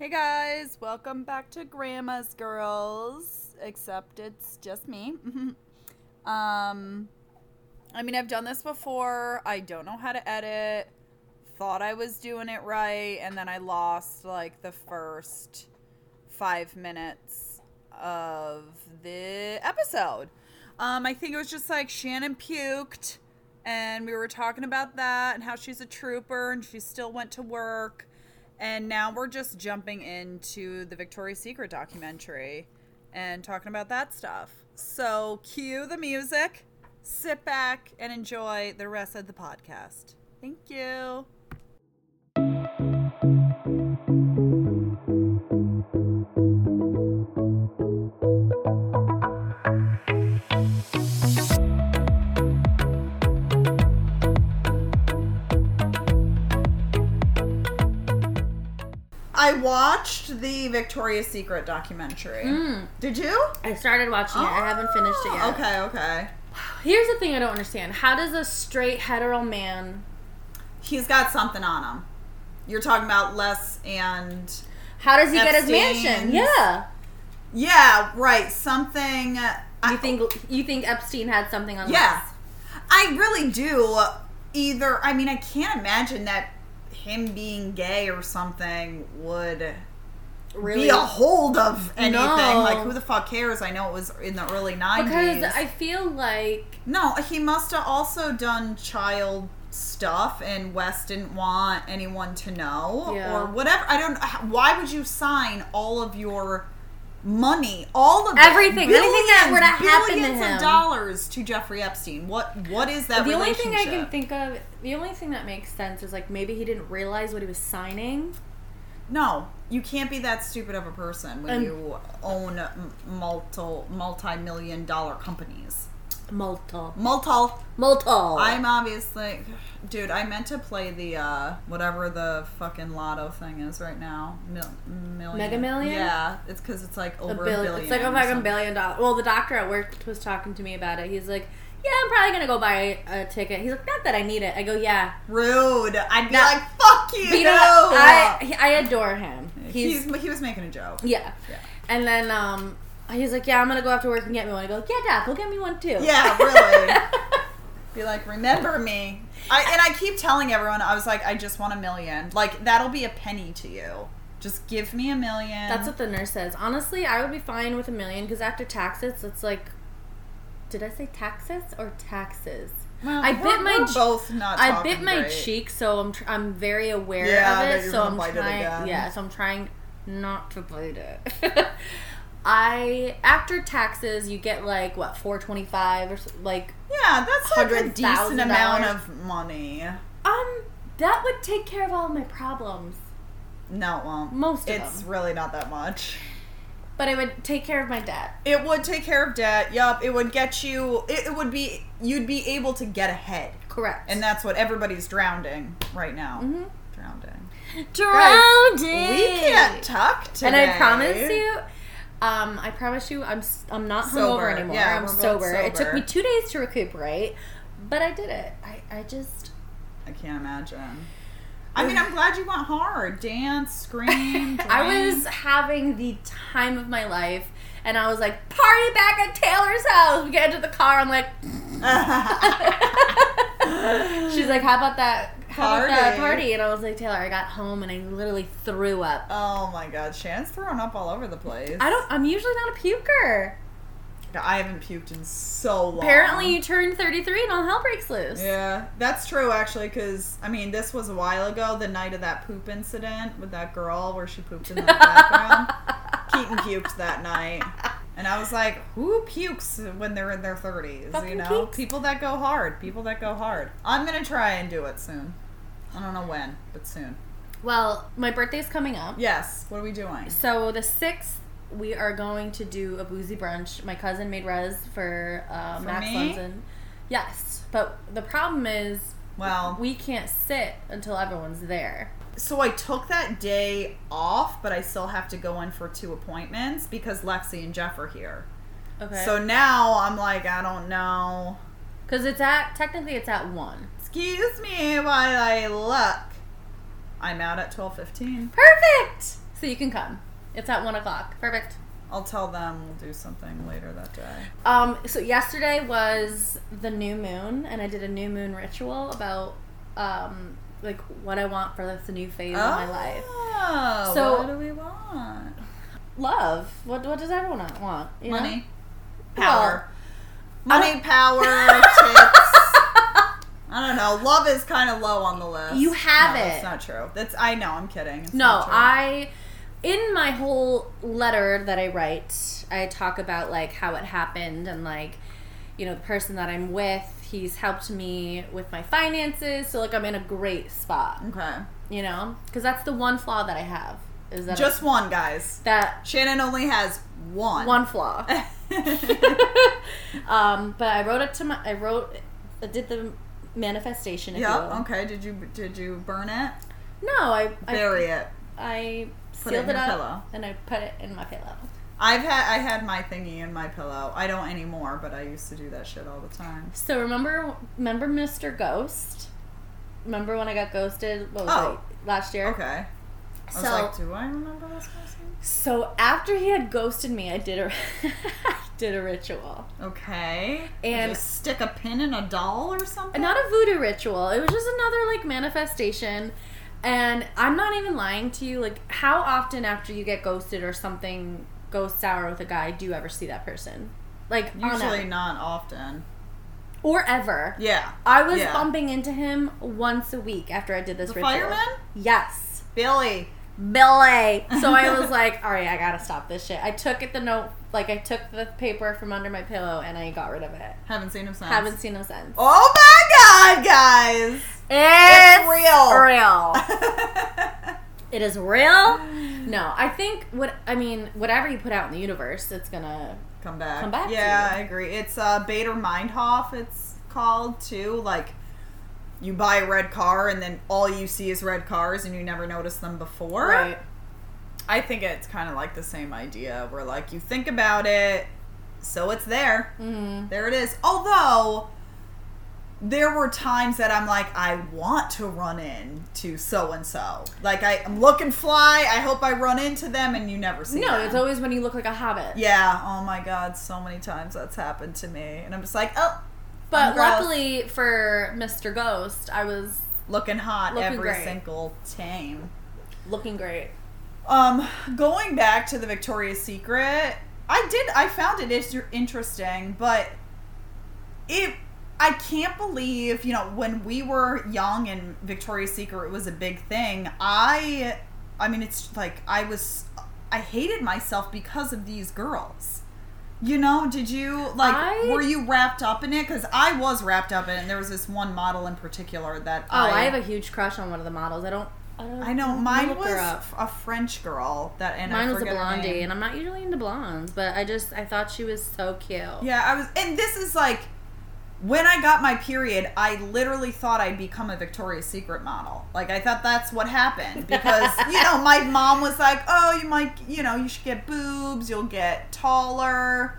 Hey guys, welcome back to Grandma's Girls. Except it's just me. um, I mean, I've done this before. I don't know how to edit. Thought I was doing it right, and then I lost like the first five minutes of the episode. Um, I think it was just like Shannon puked, and we were talking about that and how she's a trooper and she still went to work. And now we're just jumping into the Victoria's Secret documentary and talking about that stuff. So, cue the music, sit back, and enjoy the rest of the podcast. Thank you. I watched the Victoria's Secret documentary. Hmm. Did you? I started watching it. I haven't finished it yet. Oh, Okay, okay. Here's the thing I don't understand. How does a straight hetero man He's got something on him. You're talking about Les and how does he get his mansion? Yeah. yeah, right. Something. You think you think Epstein had something on Yeah, Les? I really do. Either I mean, I can't imagine that him being gay or something would Really? be a hold of anything. No. Like, who the fuck cares? I know it was in the early nineties. because I feel like No, he must have also done child stuff, and Wes didn't want anyone to know Yeah. or whatever. I don't. Why would you sign all of your money, all of Everything, anything that billions, were to happen to him. of dollars to Jeffrey Epstein? What What is that? the only thing I can think of, the only thing that makes sense is like maybe he didn't realize what he was signing. No, you can't be that stupid of a person when Um, you own multi multi million dollar companies. Multiple. Multi. Multiple. I'm obviously, dude. I meant to play the uh whatever the fucking lotto thing is right now. Mil- million. Mega Million? Yeah, it's because it's like over a billion. billion. It's like a fucking billion dollars. Well, the doctor at work was talking to me about it. He's like, "Yeah, I'm probably gonna go buy a ticket." He's like, "Not that I need it." I go, "Yeah." Rude. I'd be No. like, fuck you. You know? I I adore him. He's, He's, he was making a joke. yeah. Yeah. And then um, he's like, "Yeah, I'm gonna go after work and get me one." I go, "Yeah, Doc, go get me one too." Yeah, really. be like, remember me. I and I keep telling everyone, I was like, I just want a million. Like that'll be a penny to you. Just give me a million. That's what the nurse says. Honestly, I would be fine with a million because after taxes, it's like, did I say taxes or taxes? Well, I bit my both not. I bit my great. cheek, so I'm tr- I'm very aware Yeah, of it. So I'm trying. Yeah, so I'm trying not to bite it. I after taxes, you get like what four twenty five or so, like Yeah, that's like a decent amount of money. um that would take care of all of my problems. No, it won't. Most of It's them. really not that much. But it would take care of my debt. It would take care of debt. Yup. It would get you. It, it would be. You'd be able to get ahead, Correct. and that's what everybody's drowning right now. Mhm. Drowning. drowning. We can't talk today. And I promise you, um, I promise you, I'm I'm not Sober. hungover anymore. Yeah, I'm we're sober. It took me two days to recuperate, but I did it. I, I just I can't imagine. I mean, I'm glad you went hard. Dance, scream. I was having the time of my life, and I was like, party back at Taylor's house. We get into the car. I'm like, she's like, how about that? How about that Party. And I was like, Taylor, I got home and I literally threw up. oh my god, Shannon's throwing up all over the place. I don't. I'm usually not a puker. I haven't puked in so long. Apparently, you turn 33 and all hell breaks loose. Yeah, that's true actually. Because I mean, this was a while ago, the night of that poop incident with that girl where she pooped in the bathroom. Keaton puked that night, and I was like, "Who pukes when they're in their 30s? You know, people that go hard. People that go hard. I'm gonna try and do it soon. I don't know when, but soon. Well, my birthday's coming up. Yes. What are we doing? So the 6th, we are going to do a boozy brunch. My cousin made res for, uh, For Max me? Lunson. Yes. But the problem is, Well, we can't sit until everyone's there. So I took that day off, but I still have to go in for two appointments because Lexi and Jeff are here. Okay. So now I'm like, I don't know. Because it's at, technically, it's at 1. Excuse me while I look. I'm out at twelve fifteen. Perfect! So you can come. It's at one o'clock. Perfect. I'll tell them we'll do something later that day. Um, so yesterday was the new moon, and I did a new moon ritual about um, like what I want for this new phase of my life. Oh, So- what do we want? Love. What what does everyone want? you? Money, Well, power, I money, power. I don't know. Love is kind of low on the list. You have no, it. That's not true. That's I know. I'm kidding. It's No. I in my whole letter that I write, I talk about like how it happened and like you know the person that I'm with, he's helped me with my finances, so like I'm in a great spot, Okay. you know? Cuz that's the one flaw that I have is that Just one, guys. that Shannon only has one. one flaw. um, but I wrote it to my I wrote I did the manifestation yeah. Okay. Did you did you burn it? No, I Bury I, it. I Put it sealed in it, up pillow. and I put it in my pillow. I've had I had my thingy in my pillow. I don't anymore, but I used to do that shit all the time. So remember, remember Mr. Ghost? Remember when I got ghosted? What was Oh. it last year? Okay. I was So, like, do I remember this person? so after he had ghosted me, I did a did a ritual, Okay. And- just stick a pin in a doll or something. not a voodoo ritual. It was just another like manifestation. And I'm not even lying to you. Like, how often after you get ghosted or something goes sour with a guy, do you ever see that person? Like, Usually not often. or ever. Yeah. I was Yeah. bumping into him once a week after I did this The ritual. fireman? Yes. Billy. Billy. So I was like, all right, I gotta stop this shit. I took it the note, like I took the paper from under my pillow and I got rid of it. Haven't seen him since. Haven't seen him since. Oh my god, guys! It's real. Real. It is real. No, I think what I mean, whatever you put out in the universe, it's gonna. Come back. Come back Yeah. I agree. It's uh, Baader Meinhof. It's called too. Like you buy a red car and then all you see is red cars and you never notice them before. Right. I think it's kind of like the same idea where like you think about it, so it's there. Mm-hmm. There it is. Although there were times that I'm like, I want to run in to so and so. Like I, I'm looking fly. I hope I run into them, and you never see. No, them. it's always when you look like a hobbit. Yeah. Oh my god, so many times that's happened to me, and I'm just like, oh, But luckily for Mr. Ghost, I was looking hot Looking every great. single time. looking great. Um, going back to the Victoria's Secret, I did. I found it is- interesting, but it. I can't believe you know when we were young and Victoria's Secret was a big thing. I, I mean, it's like I was. I hated myself because of these girls. You know, did you like? I- were you wrapped up in it? Because I was wrapped up in it. And there was this one model in particular that Oh, I, have a huge crush on one of the models. I don't. I, don't, I know mine was a French girl that and I Mine was a blondie, and I'm not usually into blondes, but I just I thought she was so cute. Yeah, I was, and this is like when I got my period, I literally thought I'd become a Victoria's Secret model. Like I thought that's what happened because you know my mom was like, "Oh, you might, you know, you should get boobs, you'll get taller."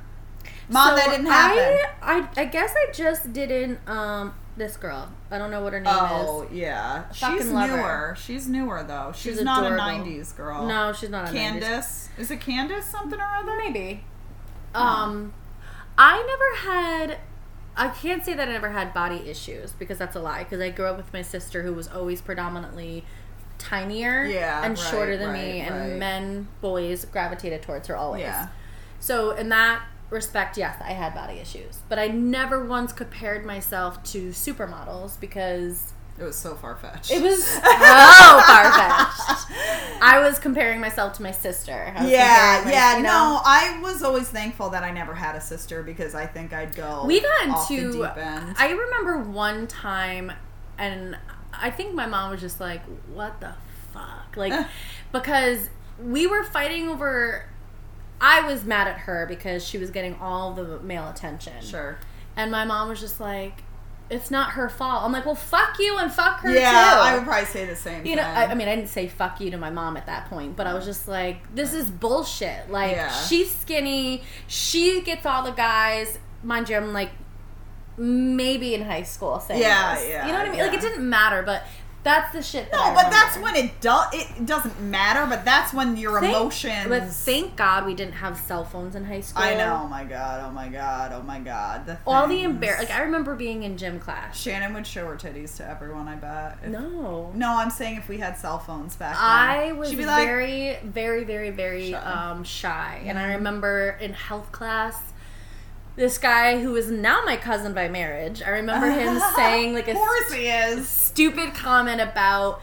Mom, So that didn't happen. I, I I guess I just didn't. Um, this girl. I don't know what her name is. oh yeah, she's love her. newer. She's newer though. She's, She's not adorable. a '90s girl. No, she's not a 90s. Candace. Is it Candace something or other? Maybe. Um, I never had. I can't say that I never had body issues because that's a lie. Because I grew up with my sister who was always predominantly tinier Yeah, and right, shorter than me, right, and right. men, boys gravitated towards her always. Yeah. So in that respect, yes, I had body issues, but I never once compared myself to supermodels because It was so far fetched. it was so far fetched. I was comparing myself to my sister. Yeah, my- yeah. you know? No, I was always thankful that I never had a sister because I think I'd go. We got off the into. deep end. I remember one time, and I think my mom was just like, "What the fuck?" Like, eh. because we were fighting over. I was mad at her because she was getting all the male attention. sure. And my mom was just like, "It's not her fault." I'm like, "Well, fuck you and fuck her Yeah, too." I would probably say the same. you know. I, I mean, I didn't say fuck you to my mom at that point, but I was just like, this is bullshit. Like, Yeah. she's skinny, she gets all the guys. Mind you, I'm like maybe in high school saying Yeah, this. yeah, You know what I mean? Like, it didn't matter, but That's the shit. That No, I but that's when it does. It doesn't matter, but that's when your Thank- emotions. But thank God we didn't have cell phones in high school. I know. Oh my god. Oh my god. Oh my god. The All the things. embar. Like I remember being in gym class. Shannon would show her titties to everyone. I bet. If- No. No, I'm saying if we had cell phones back then, I was like, very, very, very, very Shy. um, shy. And I Mhm. remember in health class, this guy who is now my cousin by marriage, I remember him saying like a Of course he is. stupid comment about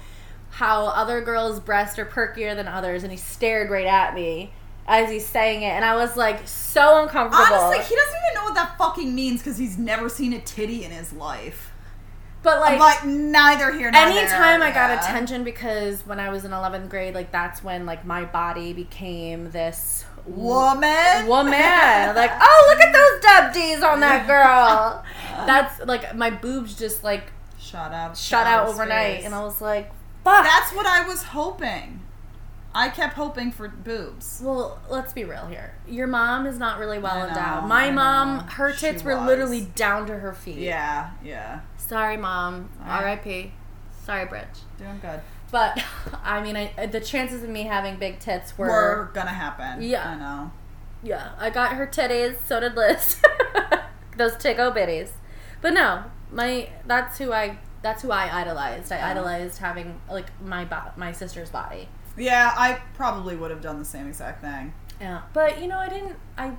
how other girls' breasts are perkier than others, and he stared right at me as he's saying it, and I was like so uncomfortable. Honestly, he doesn't even know what that fucking means because he's never seen a titty in his life. but like. neither here nor there. Anytime I got attention because when I was in 11th grade, like that's when like my body became this woman, woman. Like, oh, look at those dub D's on that girl. That's like my boobs just like shut up, shut out overnight, and I was like, fuck. That's what I was hoping. I kept hoping for boobs. well, let's be real here. Your mom is not really well I endowed. My mom, her tits were literally down to her feet. Yeah, yeah, Sorry, mom. R.I.P. Sorry, Bridge. doing good. But I mean, I, the chances of me having big tits were We're gonna happen. Yeah. I know. Yeah, I got her titties. So did Liz. Those ticko bitties. But no, my that's who I that's who I idolized. I Yeah. idolized having like my bo- my sister's body. Yeah, I probably would have done the same exact thing. Yeah, but you know, I didn't. I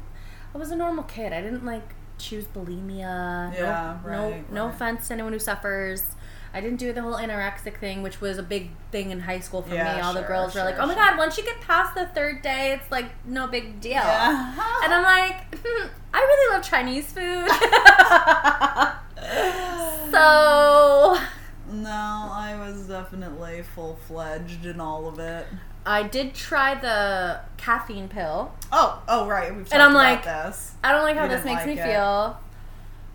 I was a normal kid. I didn't like choose bulimia. Yeah, no, no, right, no offense to anyone who suffers. I didn't do the whole anorexic thing, which was a big thing in high school for Yeah, me. All the sure, girls were like, "Oh my sure. god, once you get past the third day, it's like no big deal." Yeah. And I'm like, hmm, I really love Chinese food. so No, I was definitely full fledged in all of it. I did try the caffeine pill. Oh, oh right, we've And I'm like- this. I don't like how You this makes like me it. feel.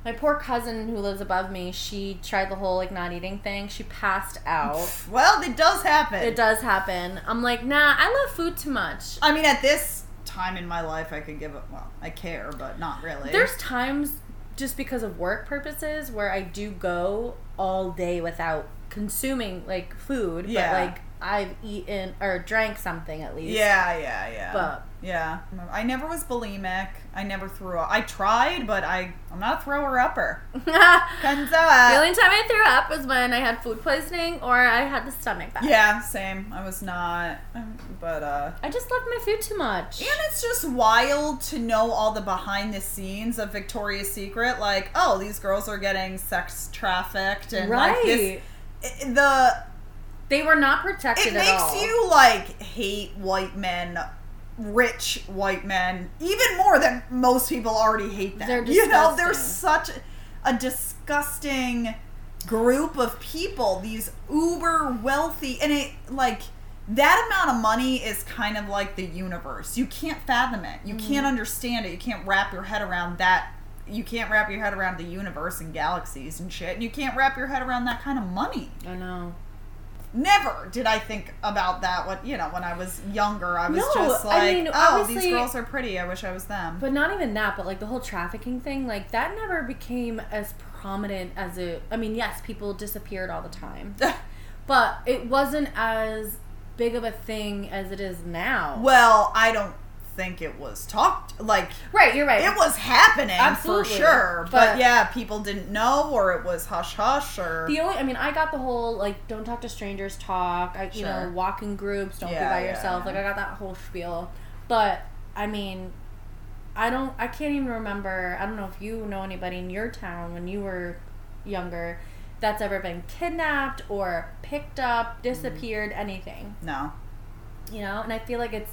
My poor cousin who lives above me, she tried the whole like not eating thing. She passed out. Well, it does happen. it does happen. I'm like, nah, I love food too much. I mean, at this time in my life, I could give up. Well, I care, but not really. There's times just because of work purposes where I do go all day without consuming like food, Yeah. but like I've eaten or drank something at least. Yeah, yeah, yeah. But- yeah, I never was bulimic. I never threw up. I tried, but I I'm not a thrower upper. the do it. only time I threw up was when I had food poisoning or I had the stomach bug. Yeah, same. I was not, but uh. I just loved my food too much. And it's just wild to know all the behind the scenes of Victoria's Secret. Like, oh, these girls are getting sex trafficked, and right. like this, the they were not protected it makes you like hate white men rich white men even more than most people already hate them. They're you know they're such a disgusting group of people these uber wealthy and it like that amount of money is kind of like the universe. You can't fathom it. You Mm-hmm. can't understand it. You can't wrap your head around that. You can't wrap your head around the universe and galaxies and shit and you can't wrap your head around that kind of money. I know. Never did I think about that. What you know, when I was younger, I was No, just I like, mean, "Oh, these girls are pretty. I wish I was them." But not even that, but like the whole trafficking thing, like that never became as prominent as it. I mean, yes, people disappeared all the time, but it wasn't as big of a thing as it is now. well, I don't think it was talked like right, you're right. it was happening Absolutely. for sure. But, But- yeah, people didn't know, or it was hush hush, or The only, I mean, I got the whole like don't talk to strangers talk. I, you Sure. know, walk in groups, don't Yeah, be by yourself. yeah. Like I got that whole spiel. But I mean, I don't, I can't even remember. I don't know if you know anybody in your town when you were younger that's ever been kidnapped or picked up, mm-hmm. disappeared, anything. no. You know, and I feel like it's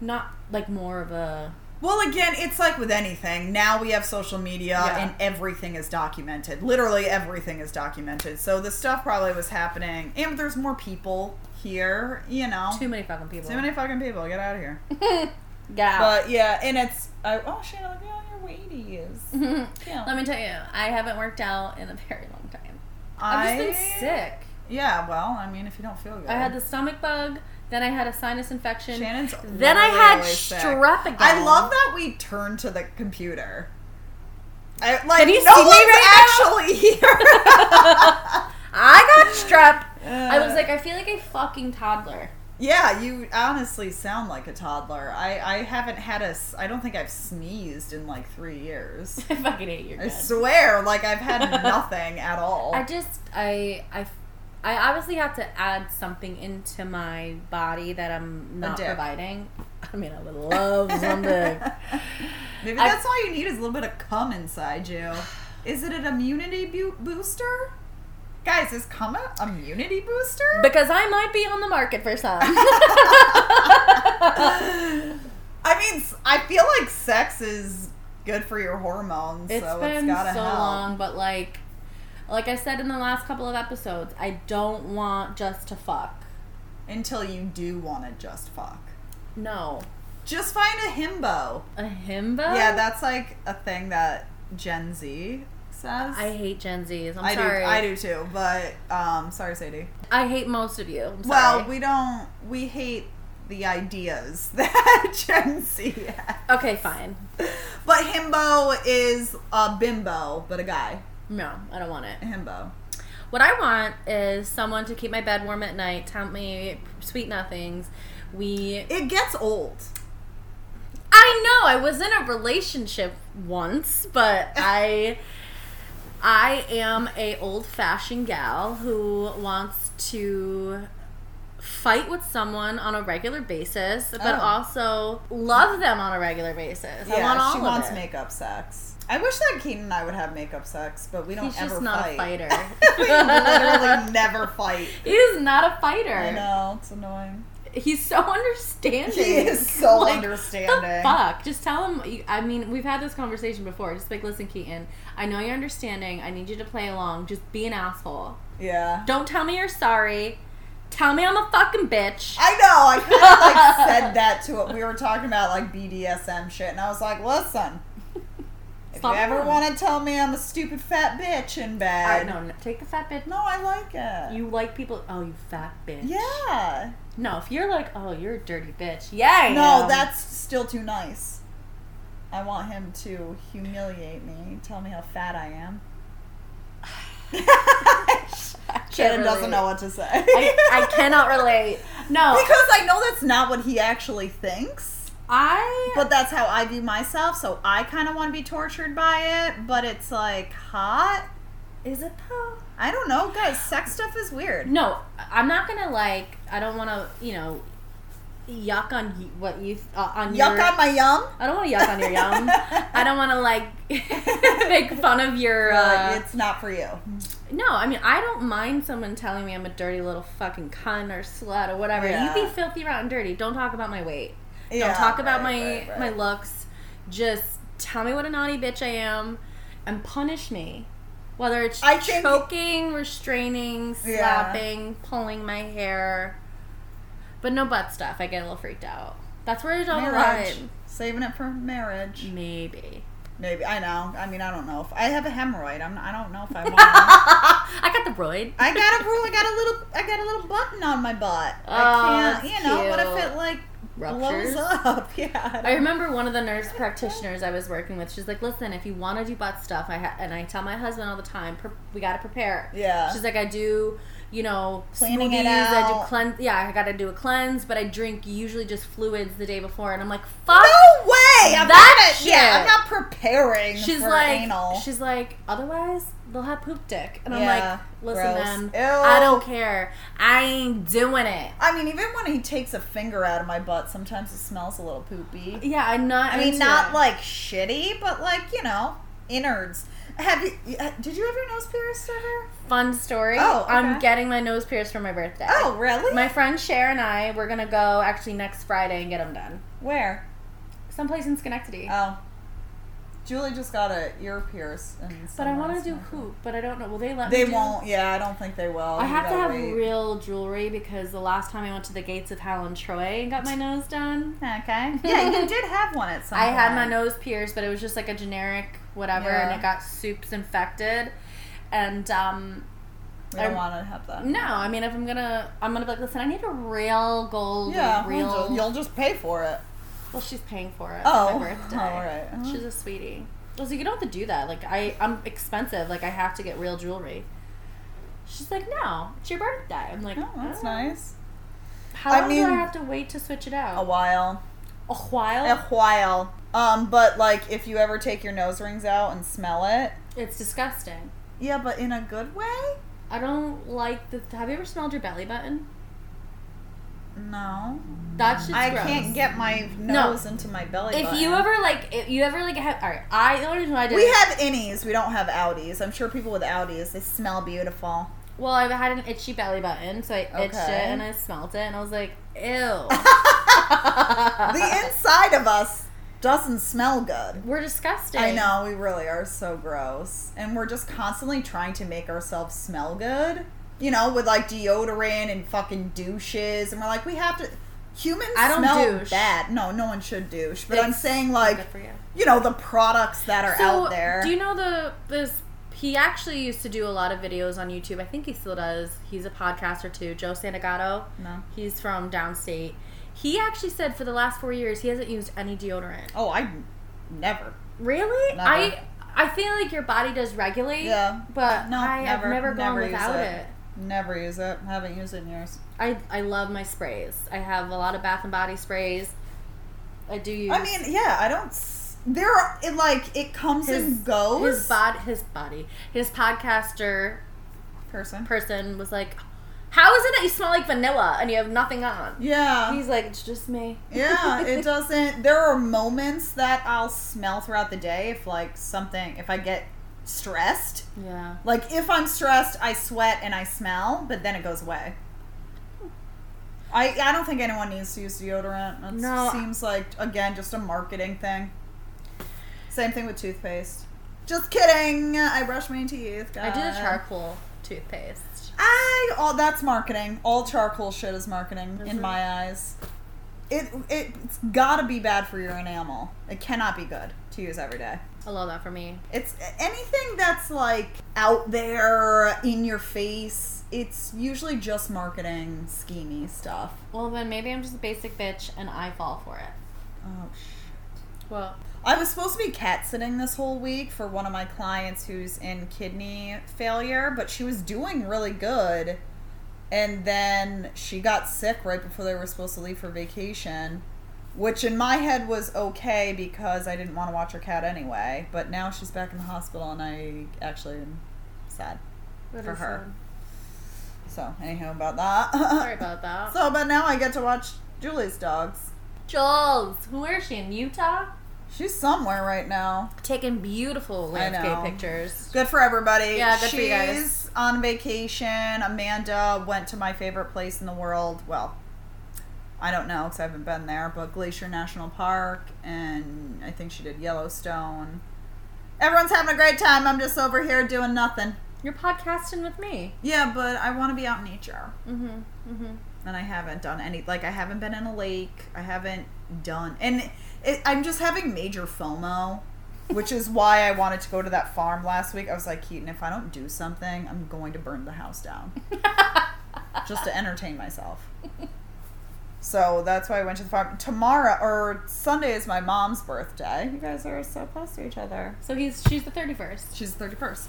not like more of a Well, again, it's like with anything. Now we have social media Yeah. and everything is documented. Literally everything is documented. So the stuff probably was happening. And there's more people here, you know. too many fucking people. Too many fucking people. Get out of here. Out. But yeah, and it's I, oh, oh Shannon, look at all your weighties. Yeah. Let me tell you, I haven't worked out in a very long time. I, I've just been sick. Yeah, well, I mean, if you don't feel good, I had the stomach bug, then I had a sinus infection. Shannon's. then I had really strep again. I love that we turned to the computer. I, like Can you no see me one's right actually here. I got strep. I was like, I feel like a fucking toddler. Yeah, you honestly sound like a toddler. I, I haven't had a. I don't think I've sneezed in like three years. I fucking hate your I swear, like I've had nothing at all. I just I I I obviously have to add something into my body that I'm not providing. I mean, I would love some dick. Maybe I- that's all you need is a little bit of cum inside you. Is it an immunity bu- booster? Guys, is cum an immunity booster? because I might be on the market for some. I mean, I feel like sex is good for your hormones, It's so been it's gotta so help. long, but like, like I said in the last couple of episodes, I don't want just to fuck. Until you do want to just fuck. No, Just find a himbo. a himbo. Yeah, that's like a thing that Gen Z says. I hate Gen Zs. I'm I sorry. do, I do too, but um, sorry, Sadie. I hate most of you. I'm Well, we don't. We hate the ideas that Gen Z has. okay, fine. But himbo is a bimbo, but a guy. No, I don't want it. Himbo. What I want is someone to keep my bed warm at night, tell me sweet nothings. We It gets old. I know I was in a relationship once, but I I am a old-fashioned gal who wants to fight with someone on a regular basis, but Oh. also love them on a regular basis. I Yeah, want all she wants it. makeup sex. I wish that Keaton and I would have makeup sex, but we don't ever fight. He's ever just not fight. a fighter. we literally never fight. He's not a fighter. I know it's annoying. He's so understanding. He is so Like, understanding. The fuck? Just tell him. I mean, we've had this conversation before. Just like, listen, Keaton. I know you're understanding. I need you to play along. Just be an asshole. Yeah. Don't tell me you're sorry. Tell me I'm a fucking bitch. I know. I kind of like said that to it. We were talking about like BDSM shit, and I was like, "Listen, if you ever want to tell me I'm a stupid fat bitch in bed, right, no, no, take the fat bitch. no, I like it. You like people? Oh, you fat bitch. yeah. No, if you're like, oh, you're a dirty bitch. Yeah. No, am. that's still too nice. I want him to humiliate me, tell me how fat I am. Shannon doesn't relate. know what to say. I, I cannot relate. No, because I know that's not what he actually thinks. I. But that's how I view myself, so I kind of want to be tortured by it, but it's like hot. is it though? I don't know, guys. Sex stuff is weird. No, I'm not gonna like. I don't want to, you know, yuck on y- what you uh, on Yuck your. on my yum. I don't want to yuck on your yum. I don't want to like make fun of your. Uh, Uh, it's not for you. no, I mean I don't mind someone telling me I'm a dirty little fucking cunt or slut or whatever. Yeah. You be filthy, rotten, dirty. Don't talk about my weight. Yeah, don't talk about right, my right, right. my looks. Just tell me what a naughty bitch I am, and punish me. Whether it's I think- choking, restraining, Yeah. slapping, pulling my hair, but no butt stuff. I get a little freaked out. That's where I draw the line. Saving it for marriage. Maybe. Maybe I know. I mean, I don't know if I have a hemorrhoid. I'm. I don't know if I want. I got the roid. I got a rule. I got a little. I got a little button on my butt. Oh, I can't. You know what if it like Ruptures. blows up? Yeah. I remember one of the nurse practitioners I was working with. She's like, "Listen, if you want to do butt stuff, I ha-, and I tell my husband all the time, pre- we got to prepare." Yeah. She's like, "I do, you know, Cleaning it smoothies. I do cleanse. Yeah, I got to do a cleanse, but I drink usually just fluids the day before." And I'm like, "Fuck." No way! I'm That not. Yeah, shit. I'm not preparing She's like, anal. she's like, otherwise they'll have poop dick, and I'm like, listen, man, I don't care. I ain't doing it. I mean, even when he takes a finger out of my butt, sometimes it smells a little poopy. Yeah, I'm not. I mean, not it. like shitty, but like you know, innards. Have you? uh, Did you have your nose pierced ever? fun story. Oh, I'm getting my nose pierced for my birthday. Oh, really? My friend Cher and I, we're gonna go actually next Friday and get them done. Where? Someplace in Schenectady. Oh, Julie just got a ear pierce, and but I want to do hoop, but I don't know. Will they let They me? do- won't. Yeah, I don't think they will. I You have to gotta have wait. real jewelry because the last time I went to the gates of Hell in Troy and got my nose done, Okay. Yeah, you did have one at some. I had my point. nose pierced, but it was just like a generic whatever, Yeah. and it got soups infected. And um, We don't I- want to have that. no, I mean if I'm gonna, I'm gonna be like, listen, I need a real gold, Yeah, real. we'll ju- you'll just pay for it. Well, she's paying for it. Oh. my birthday. Oh, all right. Uh-huh. She's a sweetie. I was like, you don't have to do that. Like, I, I'm expensive. Like, I have to get real jewelry. She's like, no, it's your birthday. I'm like, Oh, that's "Oh." nice. How I long mean- do I have to wait to switch it out? A while. A while. A while. Um, but like if you ever take your nose rings out and smell it. It's disgusting. Yeah, but in a good way? I don't like the. Have you ever smelled your belly button? No. That's just I gross. can't get my No. nose into my belly If button. you ever like, if you ever like have, all right. I the only reason why I did. We have innies, we don't have outies. I'm sure people with outies, they smell beautiful. Well, I've had an itchy belly button, so I itched Okay. it and I smelt it, and I was like, ew. the inside of us doesn't smell good. We're disgusting. I know, we really are so gross. And we're just constantly trying to make ourselves smell good. You know, with like deodorant and fucking douches. And we're like, we have to. Humans I don't smell douche. bad. No, no one should douche. But I'm saying, like, you. you know, the products that are So, out there. do you know the this? He actually used to do a lot of videos on YouTube. I think he still does. He's a podcaster too. Joe Santagato. no. He's from downstate. He actually said for the last four years he hasn't used any deodorant. Oh, I never. Really? Never. I I feel like your body does regulate. Yeah. But No, I have never- never gone never without it. it. Never use it. Haven't used it in years. I I love my sprays. I have a lot of Bath and Body sprays. I do use. I mean, yeah, I don't. There are, it, like, it comes his and goes. His body, his body, his podcaster person. person was like, "How is it that you smell like vanilla and you have nothing on?" Yeah. He's like, "It's just me." yeah, it doesn't. There are moments that I'll smell throughout the day if, like, something, if I get stressed. Yeah. Like, if I'm stressed, I sweat and I smell, but then it goes away. I, I don't think anyone needs to use deodorant. It No. seems like, again, just a marketing thing. Same thing with toothpaste. Just kidding. I brush my teeth. I do the charcoal toothpaste. I all that's marketing. All charcoal shit is marketing Is in it? my eyes. It, It it's got to be bad for your enamel. It cannot be good to use every day. I love that for me. It's anything that's like out there in your face. It's usually just marketing schemy stuff. Well, then maybe I'm just a basic bitch and I fall for it. Oh shit. Well, I was supposed to be cat sitting this whole week for one of my clients who's in kidney failure, but she was doing really good. And then she got sick right before they were supposed to leave for vacation, which in my head was okay because I didn't want to watch her cat anyway. But now she's back in the hospital, and I actually am sad. what For her. it? So, anyhow, about that. Sorry about that. so, but now I get to watch Julie's dogs. Jules, where is she in Utah? She's somewhere right now. Taking beautiful landscape pictures. Good for everybody. Yeah, good for you guys. She's on vacation. Amanda went to my favorite place in the world. Well, I don't know because I haven't been there, but Glacier National Park, and I think she did Yellowstone. Everyone's having a great time. I'm just over here doing nothing. You're podcasting with me. Yeah, but I want to be out in nature. Mm-hmm. Mm-hmm. and I haven't done any. Like I haven't been in a lake. I haven't done, and it, I'm just having major FOMO, which is why I wanted to go to that farm last week. I was like, Keaton, if I don't do something, I'm going to burn the house down just to entertain myself. So that's why I went to the farm. Tomorrow or Sunday is my mom's birthday. You guys are so close to each other. So he's she's the thirty first. She's the 31st.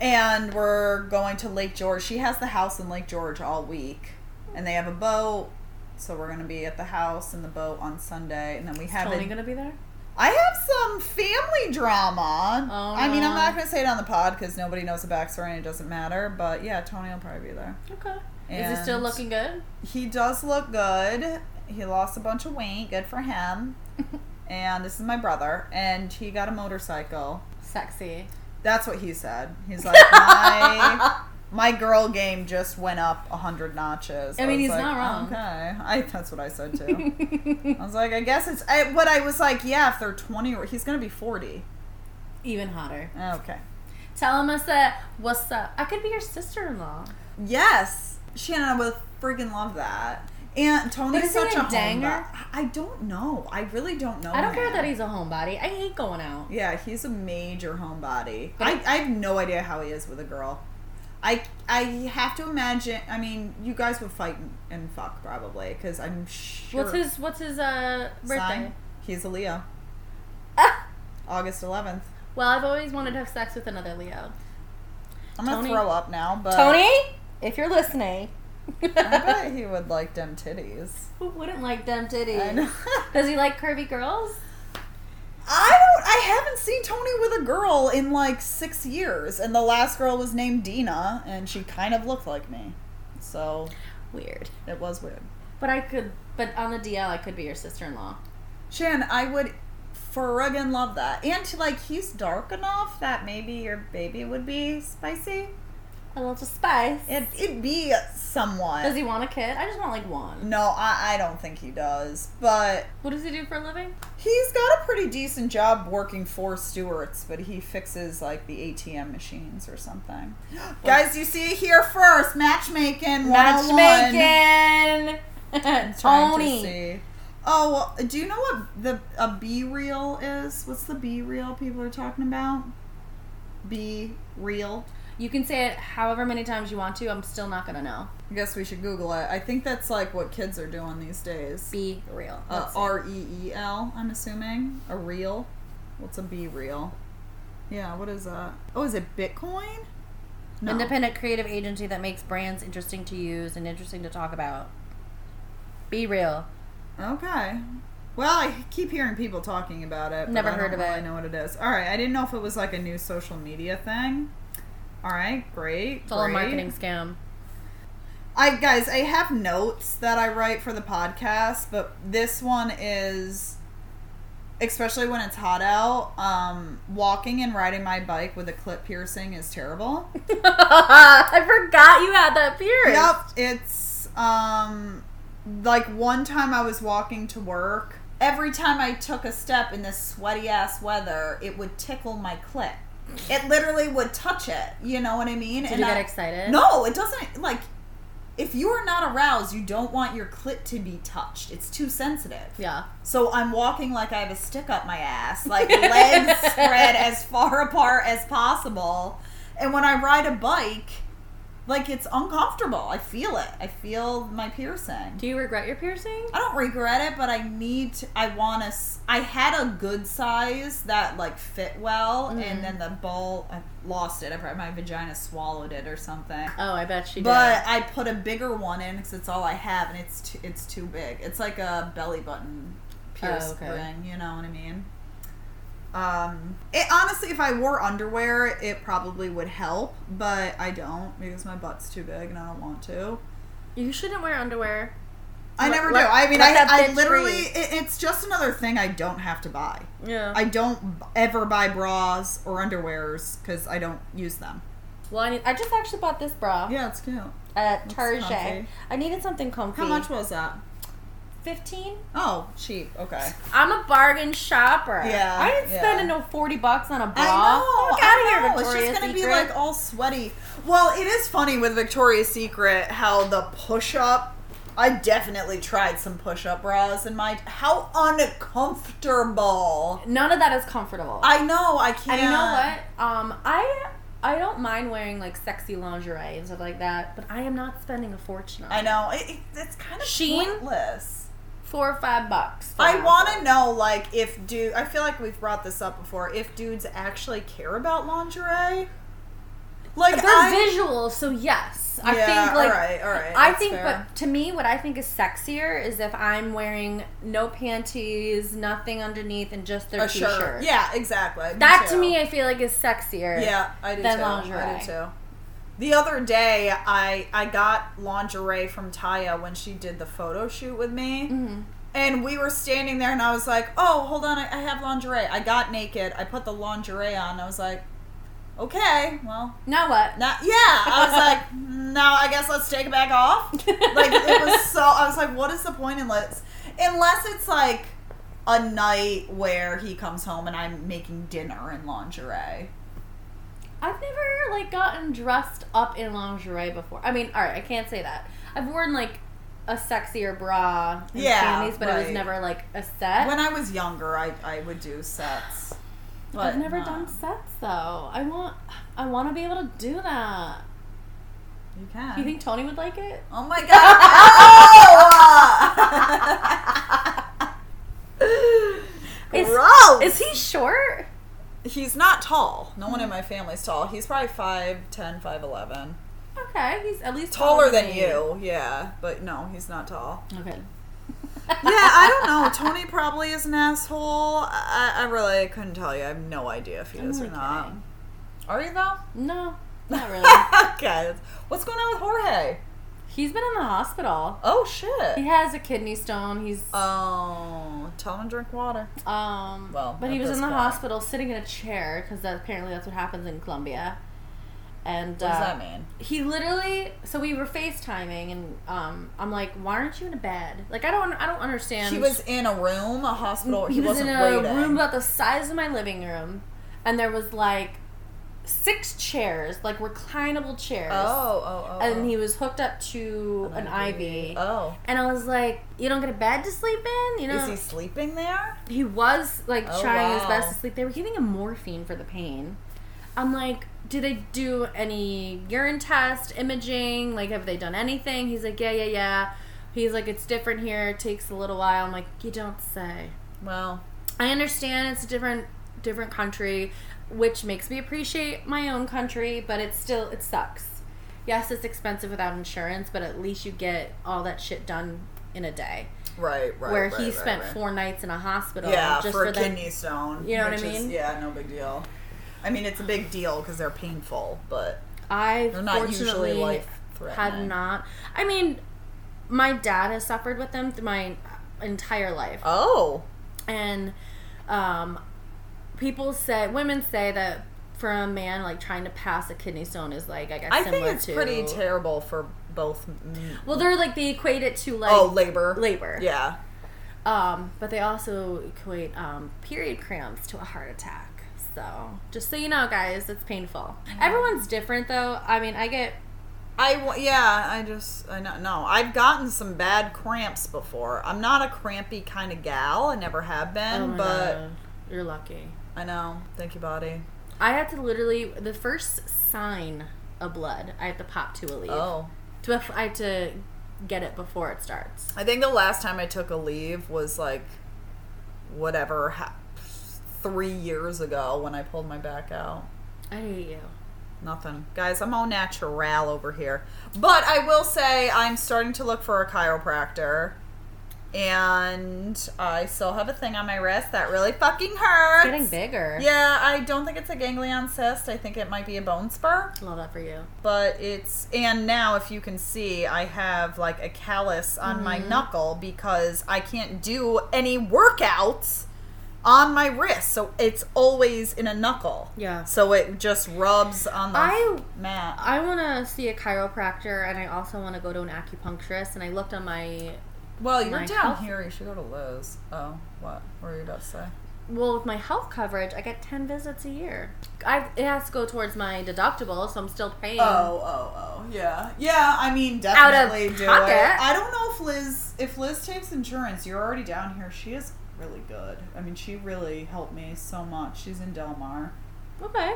And we're going to Lake George. She has the house in Lake George all week. And they have a boat. So we're going to be at the house and the boat on Sunday. And then we have Tony gonna be there? I have some family drama. Oh, I mean, I'm not going to say it on the pod because nobody knows the backstory and it doesn't matter. But yeah, Tony will probably be there. Okay. Is he still looking good? He does look good. He lost a bunch of weight. Good for him. and this is my brother. And he got a motorcycle. Sexy. That's what he said. He's like, my my girl game just went up a hundred notches. I mean, was he's like, not wrong. Okay, I that's what I said too. I was like, I guess it's. I, but I was like, yeah, if they're twenty, or he's gonna be forty. Even hotter. Okay. Tell him I said, "What's up?" I could be your sister in law. Yes, Shannon, I would freaking love that. And Tony's is such a a home danger? I don't know. I really don't know. I don't care that he's a homebody. I hate going out. Yeah, he's a major homebody. But I, I have no idea how he is with a girl. I I have to imagine. I mean, you guys would fight and, fuck probably because I'm sure. What's his What's his uh birthday? sign? He's a Leo. Ah! August 11th. Well, I've always wanted to have sex with another Leo. I'm gonna Tony? throw up now, but Tony, if you're listening, I bet he would like them titties. who wouldn't like them titties? Does he like curvy girls? I don't. I haven't seen Tony with a girl in like six years, and the last girl was named Dina, and she kind of looked like me, so Weird. it was weird. But I could. But on the DL, I could be your sister-in-law. Shan, I would friggin' love that, and like he's dark enough that maybe your baby would be spicy. A little spice. It it'd be somewhat. Does he want a kid? I just want like one. no, I, I don't think he does, but What does he do for a living? He's got a pretty decent job working for Stewart's, but he fixes like the ATM machines or something. Guys, you see it here first. Matchmaking. Matchmaking. Oh to Tony. see. Oh, well, do you know what the a B reel is? What's the B reel people are talking about? B reel. You can say it however many times you want to. I'm still not gonna know. I guess we should Google it. I think that's like what kids are doing these days. Be real. Uh, R E E L, I'm assuming. A real. What's a B real? Yeah, what is that? Oh, is it Bitcoin? No. Independent creative agency that makes brands interesting to use and interesting to talk about. Be real. Okay. Well, I keep hearing people talking about it. but Never I don't heard of really it. know what it is. All right, I didn't know if it was like a new social media thing. All right, great. It's all a great. marketing scam. I guys, I have notes that I write for the podcast, but this one is especially when it's hot out. Um, walking and riding my bike with a clip piercing is terrible. I forgot you had that pierced. Yep, it's um like one time I was walking to work. Every time I took a step in this sweaty ass weather, it would tickle my clit. It literally would touch it. You know what I mean? Did you I- get excited? No, it doesn't. Like, if you are not aroused, you don't want your clit to be touched. It's too sensitive. Yeah. So I'm walking like I have a stick up my ass, like legs spread as far apart as possible. And when I ride a bike, like it's uncomfortable. I feel it. I feel my piercing. Do you regret your piercing? I don't regret it, but I need to, I want to I had a good size that like fit well Mhm. and then the ball I lost it. I probably my vagina swallowed it or something. Oh, I bet she did. But I put a bigger one in because it's all I have, and it's too, it's too big. It's like a belly button piercing, Oh, okay. You know what I mean? Um, it honestly, if I wore underwear, it probably would help, but I don't because my butt's too big and I don't want to. you shouldn't wear underwear. I Let- never let- do. I mean, I, I literally, it, it's just another thing I don't have to buy. Yeah. I don't ever buy bras or underwears because I don't use them. well, I, need, I just actually bought this bra Yeah, it's cute. at Target. I needed something comfy. How much was that? Fifteen. Oh, cheap. Okay. I'm a bargain shopper. Yeah, I didn't yeah. spend no forty bucks on a bra. I know. Fuck I out of here. Victoria's It's just gonna Secret. be like all sweaty. Well, it is funny with Victoria's Secret how the push-up. I definitely tried some push-up bras in my. How uncomfortable. None of that is comfortable. I know. I can't. and you know what? Um, I I don't mind wearing like sexy lingerie and stuff like that, but I am not spending a fortune on I it. know. It, it, it's kind of Shein? pointless. Four or five bucks. I want to know, like, if dude. I feel like we've brought this up before. If dudes actually care about lingerie, like They're I, visual, so yes. I Yeah, think like alright, alright, I that's think, fair. but to me, what I think is sexier is if I'm wearing no panties, nothing underneath, and just their a t-shirt. shirt. Yeah, exactly. That to me, I feel like is sexier. Yeah, I do than too. lingerie. I do too. The other day, I I got lingerie from Taya when she did the photo shoot with me, Mhm. and we were standing there, and I was like, "Oh, hold on, I, I have lingerie." I got naked. I put the lingerie on. I was like, "Okay, well, Now what? not yeah." I was like, "Now I guess let's take it back off." like it was so. I was like, "What is the point unless unless it's like." A night where he comes home and I'm making dinner in lingerie. I've never like gotten dressed up in lingerie before. I mean, all right, I can't say that. I've worn like a sexier bra and Yeah, panties, but it was never like a set. When I was younger, I, I would do sets. But I've never done sets though. I want I want to be able to do that. You can. Do you think Tony would like it? Oh my god! Is- Gross. Is he short? He's not tall. No one in hmm. my family's tall. He's probably 5'10", 5'11". Okay, he's at least Taller than you, yeah. But no, he's not tall. Okay. Yeah, I don't know. Tony probably is an asshole. I, I really couldn't tell you. I have no idea if he I'm is or not. kidding. Are you though? No, not really. okay. What's going on with Jorge? He's been in the hospital. Oh shit. He has a kidney stone. He's Oh, tell him to drink water. um. well, but he was in the point. hospital, sitting in a chair, because that, apparently that's what happens in Colombia. And What does uh, that mean? he literally so we were FaceTiming and um I'm like, why aren't you in a bed? Like I don't I don't understand. He was in a room, a hospital. He, he was wasn't in a waiting. room about the size of my living room, and there was like six chairs, like reclinable chairs. oh, oh, oh. oh. And oh. he was hooked up to oh an, IV. Oh. And I was like, you don't get a bed to sleep in? You know, Is he sleeping there? he was like Oh, trying his best to sleep. They were giving him morphine for the pain. I'm like, do they do any urine test, imaging? Like, have they done anything? He's like, yeah, yeah, yeah. He's like, it's different here. It takes a little while. I'm like, you don't say. Well, I understand it's a different different country, which makes me appreciate my own country, but it's still it sucks. Yes, it's expensive without insurance, but at least you get all that shit done in a day. right, right. where right, he right, spent right. four nights in a hospital Yeah, just for, for, kidney stone. You know what I which is- mean? yeah, no big deal. I mean, it's a big deal because they're painful, but I they're not usually fortunately life had not. I mean, my dad has suffered with them through my entire life, Oh, and um, people say, women say that for a man like trying to pass a kidney stone is like I guess I think it's to pretty terrible for both. Well, they're like they equate it to like oh, labor. labor. Yeah. Um, but they also equate um, period cramps to a heart attack. So just so you know, guys, it's painful. Everyone's different, though. I mean, I get I yeah, I just I know no. I've gotten some bad cramps before. I'm not a crampy kind of gal. I never have been, oh but God, you're lucky. I know. Thank you, body. I had to literally the first sign of blood. I had to pop to Aleve. Oh. To I had to get it before it starts. I think the last time I took Aleve was like whatever ha- 3 years ago when I pulled my back out. I hate you. Nothing. Guys, I'm all natural over here. But I will say I'm starting to look for a chiropractor. And I still have a thing on my wrist that really fucking hurts. It's getting bigger. Yeah, I don't think it's a ganglion cyst. I think it might be a bone spur. Love that for you. But it's and now if you can see, I have like a callus on my Mm-hmm. knuckle because I can't do any workouts on my wrist. So it's always in a knuckle. Yeah. So it just rubs on the I- mat. I want to see a chiropractor, and I also want to go to an acupuncturist. And I looked on my Well, you're down health- here. You should go to Liz. Oh, what? What were you about to say? well with my health coverage, I get ten visits a year. I it has to go towards my deductible, so I'm still paying. Oh, oh, oh, yeah, yeah. I mean, definitely do pocket. it. I don't know if Liz, if Liz takes insurance, you're already down here. She is really good. I mean, she really helped me so much. She's in Delmar. Okay.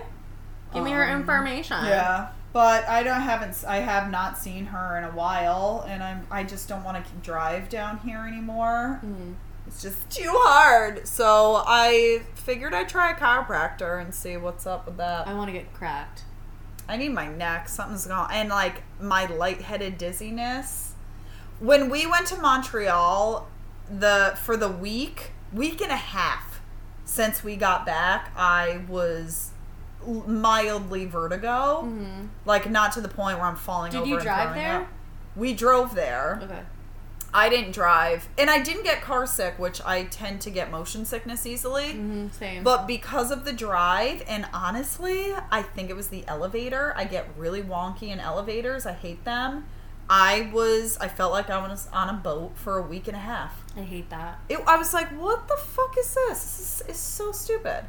Give me her Um, information. Yeah, but I don't haven't I have not seen her in a while, and I'm I just don't want to drive down here anymore. Mhm. It's just too hard. So I figured I'd try a chiropractor and see what's up with that. I want to get cracked. I need my neck. Something's going and like my lightheaded dizziness. When we went to Montreal, the for the week, week and a half since we got back, I was mildly vertigo. Mm-hmm. Like not to the point where I'm falling Did you drive there? up. We drove there. Okay. I didn't drive, and I didn't get car sick, which I tend to get motion sickness easily. Mm-hmm. Same. But because of the drive, and honestly, I think it was the elevator. I get really wonky in elevators. I hate them. I was, I felt like I was on a boat for a week and a half. I hate that. It, I was like, what the fuck is this? This is, is so stupid.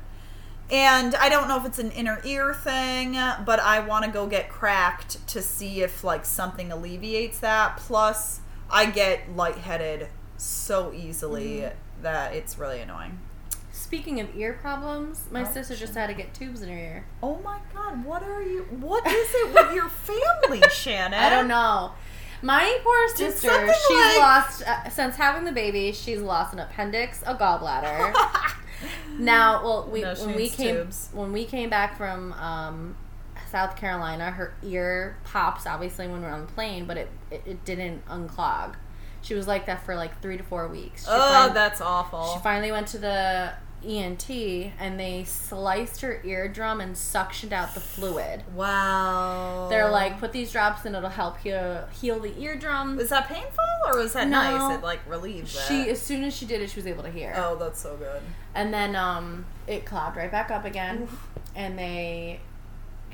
And I don't know if it's an inner ear thing, but I want to go get cracked to see if like something alleviates that. Plus, I get lightheaded so easily that it's really annoying. Speaking of ear problems, my Oh, sister just had to get tubes in her ear. Oh my god, what are you? What is it with your family, Shannon? I don't know. My poor sister, she's like- lost uh, since having the baby. She's lost an appendix, a gallbladder. Now, well, we No, when we came tubes. when we came back from um, South Carolina, her ear pops obviously when we're on the plane, but it, it, it didn't unclog. She was like that for like three to four weeks. She Oh, fin- that's awful. She finally went to the ENT and they sliced her eardrum and suctioned out the fluid. wow. They're like, put these drops and it'll help you heal the eardrum. was that painful or was that No. nice? It like relieves it. She as soon as she did it, she was able to hear. Oh, that's so good. And then um, it clogged right back up again, and they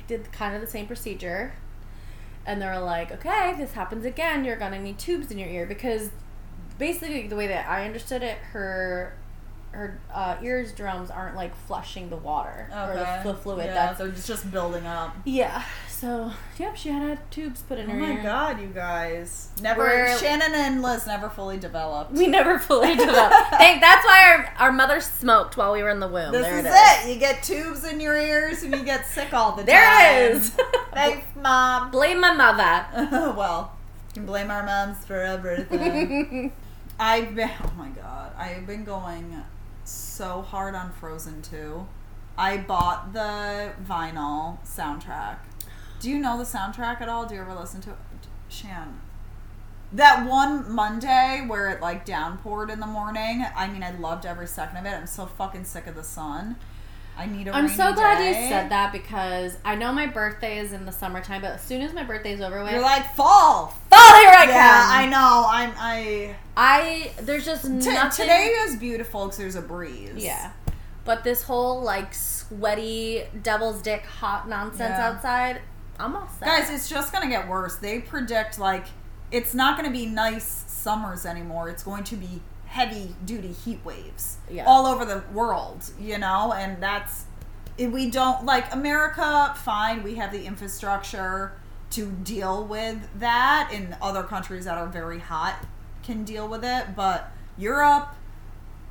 did kind of the same procedure. And they're like, "Okay, if this happens again, you're gonna need tubes in your ear because basically the way that I understood it, her her uh, ears drums aren't like flushing the water or the, the fluid. Yeah, That's they're just building up. yeah. So yep, she had, had tubes put in Oh her Oh my ear. god, you guys. Never We're- Shannon and Liz never fully developed. We never fully developed. Thank, that's why our, our mother smoked while we were in the womb. this there is it it, is. You get tubes in your ears and you get sick all the There time. it is. Thanks, mom. Blame my mother. well, you can blame our moms for everything. I've been, oh my god, I've been going so hard on Frozen 2. I bought the vinyl soundtrack. Do you know the soundtrack at all? Do you ever listen to it? Shan. That one Monday where it like downpoured in the morning, I mean, I loved every second of it. I'm so fucking sick of the sun. I need a I'm so glad day. you said that because I know my birthday is in the summertime, but as soon as my birthday's over with, You're like, fall! fall here I yeah, come. I know. I'm, I. I there's just T- nothing. today is beautiful because there's a breeze. yeah, but this whole like sweaty devil's dick hot nonsense Yeah. outside, I'm all set. Guys, it's just going to get worse. They predict, like, it's not going to be nice summers anymore. It's going to be heavy duty heat waves Yeah. all over the world, you know? And that's. We don't. Like, America, fine. We have the infrastructure to deal with that. And other countries that are very hot can deal with it. But Europe,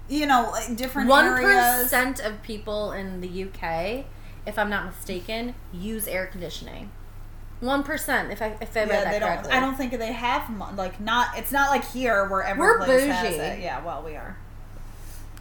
you know, different one areas. percent of people in the UK, if I'm not mistaken, use air conditioning. One percent, if I if I read that they don't. correctly. I don't think they have like not. It's not like here where every We're place has it. Yeah, well, we are.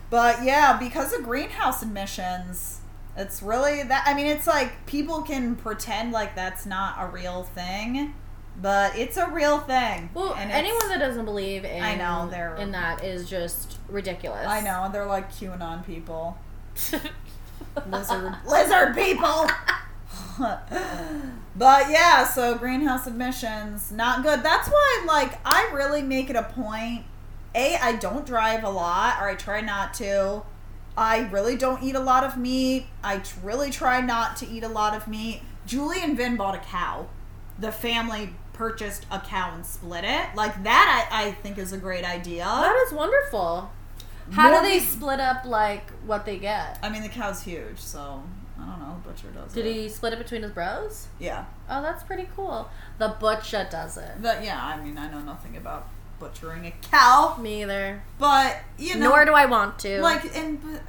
But yeah, because of greenhouse emissions, it's really that. I mean, it's like people can pretend like that's not a real thing, but it's a real thing. Well, And anyone that doesn't believe in I know, they're- in that is just ridiculous. I know and they're like QAnon people, lizard lizard people. but yeah, so greenhouse emissions not good. That's why like I really make it a point. A, I don't drive a lot, or I try not to. I really don't eat a lot of meat. I really try not to eat a lot of meat. Julie and Vin bought a cow. The family purchased a cow and split it. Like that, I, I think is a great idea. that is wonderful. How More do they peop- split up like what they get? I mean, the cow's huge, so I don't know. The butcher does it. Did it. he split it between his bros? Yeah. Oh, that's pretty cool. The butcher does it. But yeah, I mean, I know nothing about butchering a cow, Me either. but you know, Nor do I want to. like, and but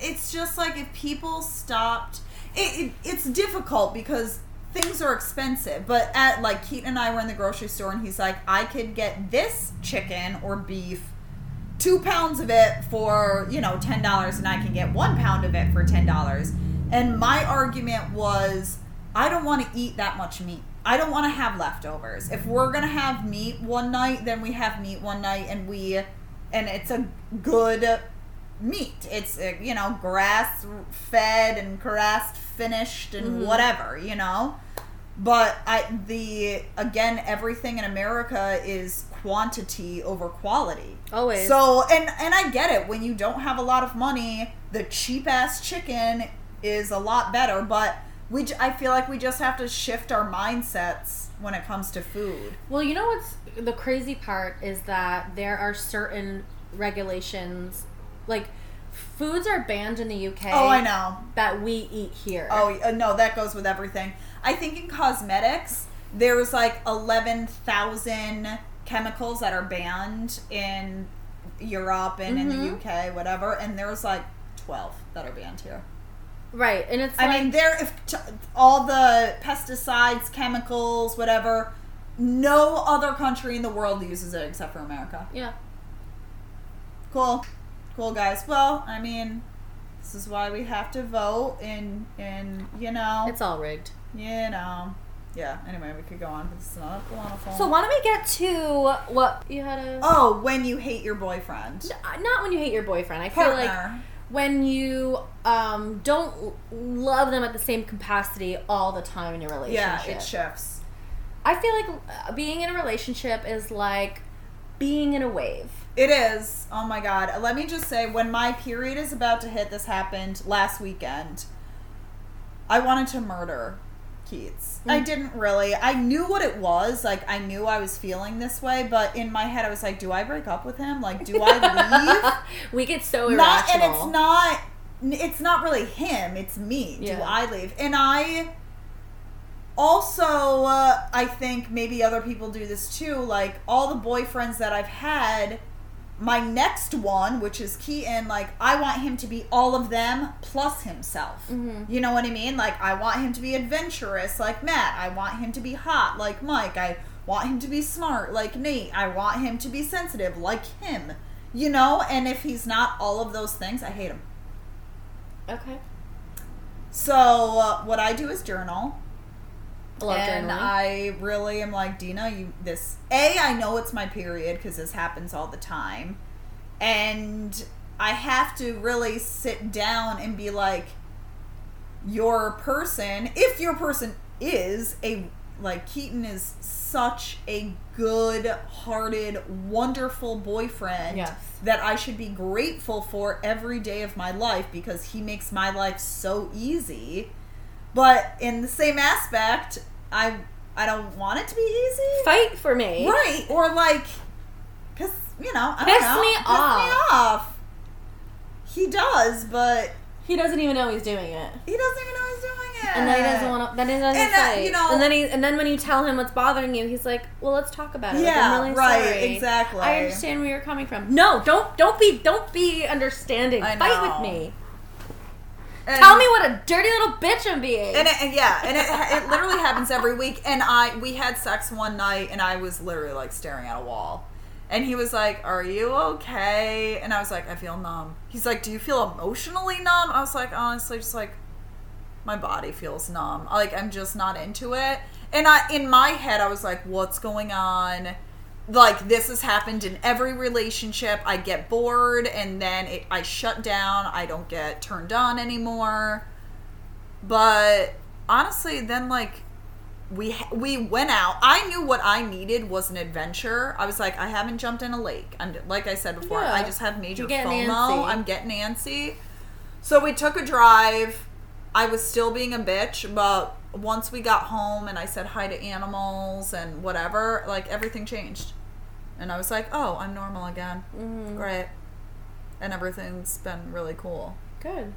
it's just like if people stopped, it, it it's difficult because things are expensive. But at like Keaton and I were in the grocery store, and he's like, I could get this chicken or beef. Two pounds of it for you know ten dollars, and I can get one pound of it for ten dollars. And my argument was, I don't want to eat that much meat. I don't want to have leftovers. If we're gonna have meat one night, then we have meat one night, and we, and it's a good meat. It's uh, you know grass fed and grass finished and Mhm. whatever you know. But I the again everything in America is quantity over quality. Always. So and and I get it when you don't have a lot of money, the cheap ass chicken is a lot better. But we j- I feel like we just have to shift our mindsets when it comes to food. Well, you know what's the crazy part is that there are certain regulations, like foods are banned in the UK. Oh, I know. that we eat here. Oh uh, no, that goes with everything. I think in cosmetics there's like eleven thousand chemicals that are banned in Europe and in the Mhm. UK, whatever, and there's like twelve that are banned here. Right, and it's I like, mean, there if t- all the pesticides, chemicals, whatever. No other country in the world uses it except for America. yeah, Cool, cool guys. Well, I mean, This is why we have to vote and and you know It's all rigged. you know. Yeah, anyway, we could go on, but it's not a lot of fun. So why don't we get to what you had a Oh, when you hate your boyfriend. Uh, not when you hate your boyfriend. I feel like Partner. When you um, don't love them at the same capacity all the time in your relationship. Yeah, it shifts. I feel like uh, being in a relationship is like being in a wave. It is. Oh my god. Let me just say, when my period is about to hit, this happened last weekend. I wanted to murder Keats. I didn't really. I knew what it was. Like, I knew I was feeling this way, but in my head, I was like, do I break up with him? Like, do I leave? we get so not, and it's not. It's not really him. It's me. Do Yeah. I leave? And I also, uh, I think maybe other people do this too. Like all the boyfriends that I've had, my next one, which is Keaton, like I want him to be all of them plus himself. Mm-hmm. You know what I mean? Like I want him to be adventurous, like Matt. I want him to be hot, like Mike. I want him to be smart, like Nate. I want him to be sensitive, like him. You know, and if he's not all of those things, I hate him. okay. So uh, what I do is journal. I love and journaling. I really am like Dina. You this a I know it's my period because this happens all the time, and I have to really sit down and be like, your person, if your person is a like Keaton is such a good-hearted, wonderful boyfriend Yes. that I should be grateful for every day of my life because he makes my life so easy. But in the same aspect, I I don't want it to be easy. Fight for me. Right. Or like piss you know, I Piss don't know, me piss off. me off. He does, but He doesn't even know he's doing it. he doesn't even know he's doing it. And then he doesn't want to. Then he doesn't And, uh, fight. you know- and then he. And then when you tell him what's bothering you, he's like, "Well, let's talk about it. Like, Yeah, I'm really right, sorry. exactly. I understand where you're coming from. No, don't. Don't be. Don't be understanding. I Fight know. with me. And- Tell me what a dirty little bitch I'm being. And, it, and yeah, and it, it literally happens every week. And I we had sex one night, and I was literally like staring at a wall. And he was like, "Are you okay?" And I was like, "I feel numb." He's like, "Do you feel emotionally numb?" I was like, "Honestly, just like my body feels numb. Like I'm just not into it." And I in my head, I was like, "What's going on?" Like this has happened in every relationship. I get bored, and then it, I shut down. I don't get turned on anymore. But honestly, then like we we went out. I knew what I needed was an adventure. I was like, I haven't jumped in a lake. I'm like I said before, Yeah. I just have major FOMO. antsy. I'm getting antsy. So we took a drive. I was still being a bitch, but once we got home and I said hi to animals and whatever, like everything changed. And I was like, oh, I'm normal again. Mhm. Great. And everything's been really cool. Good.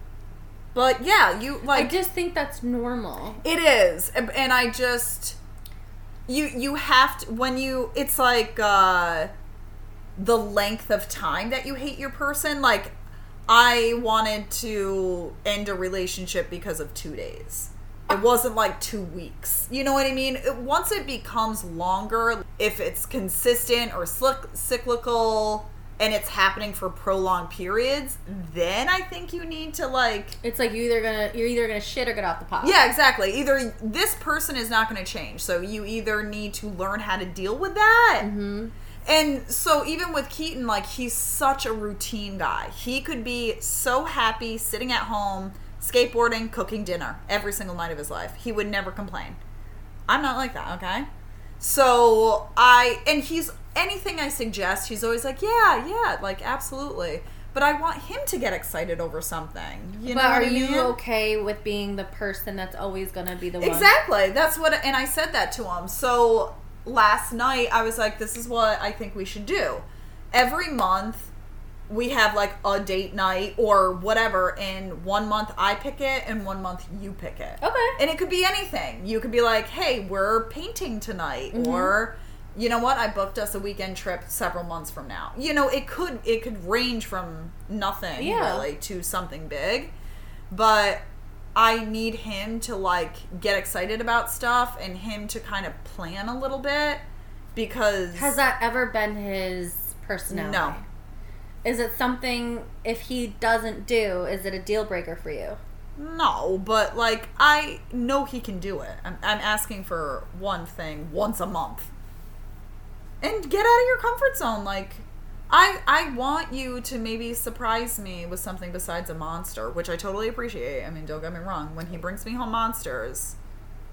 But yeah, you like I just think that's normal. it is, and and I just you you have to when you it's like uh the length of time that you hate your person. Like I wanted to end a relationship because of two days. It wasn't like two weeks. You know what I mean? It, once it becomes longer, if it's consistent or slick, cyclical, and it's happening for prolonged periods, then I think you need to like It's like you either gonna you're either gonna shit or get off the pot. yeah, exactly. Either this person is not to change, so you either need to learn how to deal with that. Mm-hmm. And so even with Keaton, like he's such a routine guy. He could be so happy sitting at home, skateboarding, cooking dinner every single night of his life. He would never complain. I'm not like that, okay? So I and he's anything I suggest, he's always like, "Yeah, yeah, like absolutely." But I want him to get excited over something. You but know are I you okay with being the person that's always gonna be the one? Exactly. That's what, and I said that to him. So last night I was like, "This is what I think we should do." Every month we have like a date night or whatever, and one month I pick it, and one month you pick it. Okay. And it could be anything. You could be like, "Hey, we're painting tonight," Mm-hmm. or you know what? I booked us a weekend trip several months from now. You know, it could it could range from nothing Yeah. really to something big. But I need him to like get excited about stuff and him to kind of plan a little bit because Has that ever been his personality? No. Is it something if he doesn't do? Is it a deal breaker for you? No, but like I know he can do it. I'm, I'm asking for one thing once a month, and get out of your comfort zone. Like I I want you to maybe surprise me with something besides a monster, which I totally appreciate. I mean, don't get me wrong. When he brings me home monsters,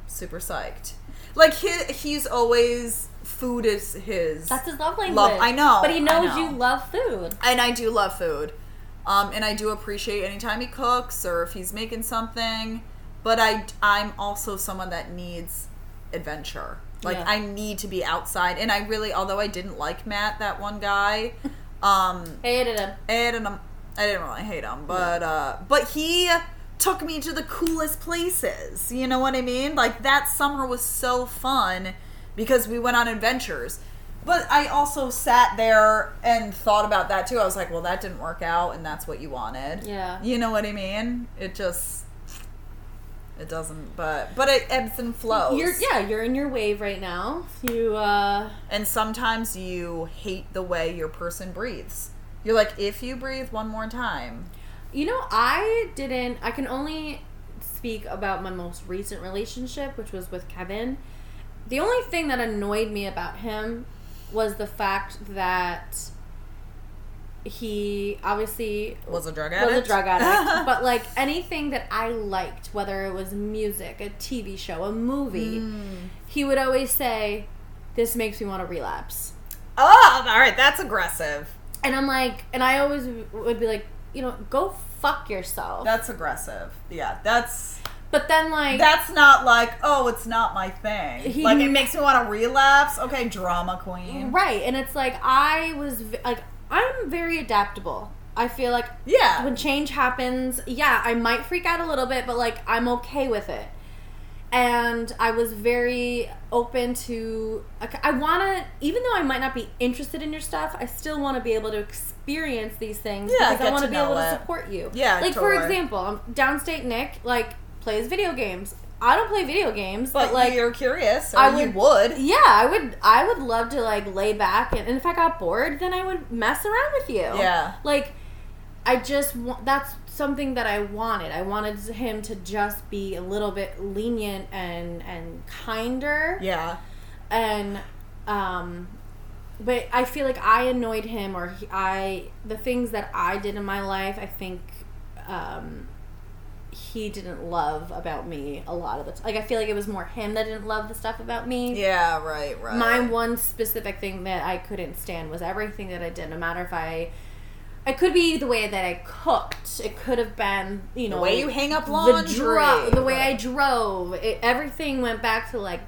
super psyched. Like he, he's always food is his. That's his love language. Love- I know, But he knows know. you love food. and I do love food. Um, and I do appreciate anytime he cooks or if he's making something. But I, I'm also someone that needs adventure. Like Yeah. I need to be outside. And I really, although I didn't like Matt, that one guy, um, Hated him. I didn't, I didn't really hate him, but uh, but he took me to the coolest places. You know what I mean? Like that summer was so fun because we went on adventures. But I also sat there and thought about that too. I was like, well, that didn't work out, and that's what you wanted. Yeah. You know what I mean? It just it doesn't. But but it ebbs and flows. You're yeah, you're in your wave right now. You uh And sometimes you hate the way your person breathes. You're like, if you breathe one more time, you know, I didn't I can only speak about my most recent relationship, which was with Kevin. The only thing that annoyed me about him was the fact that he obviously was a drug addict. was a drug addict. but like anything that I liked, whether it was music, a TV show, a movie, Hmm. he would always say, This makes me want to relapse. Oh, all right, that's aggressive. And I'm like, and I always would be like, you know, go fuck yourself. That's aggressive. Yeah, that's but then like, that's not like, oh, it's not my thing. He- like it makes me want to relapse. Okay, drama queen. right? And it's like I was like, I'm very adaptable. I feel like Yeah. when change happens, yeah, I might freak out a little bit, but like I'm okay with it. And I was very open to. I want to, even though I might not be interested in your stuff, I still want to be able to experience these things Yeah, because I want to be able know to support you. Yeah, like for example, um, downstate Nick like plays video games. I don't play video games, but, But like you're curious, I you would- would. yeah, I would. I would love to like lay back, and, and if I got bored, then I would mess around with you. Yeah. Like, I just want. That's something that I wanted. I wanted him to just be a little bit lenient and and kinder. Yeah. And, um, but I feel like I annoyed him, or he, I the things that I did in my life. I think, um. He didn't love about me a lot of the time. Like I feel like it was more him that didn't love the stuff about me. Yeah. Right. Right. My one specific thing that I couldn't stand was everything that I did, no matter if I. It could be the way that I cooked. It could have been, you know, the way you hang up the, laundry. dro- the way I drove. It, everything went back to like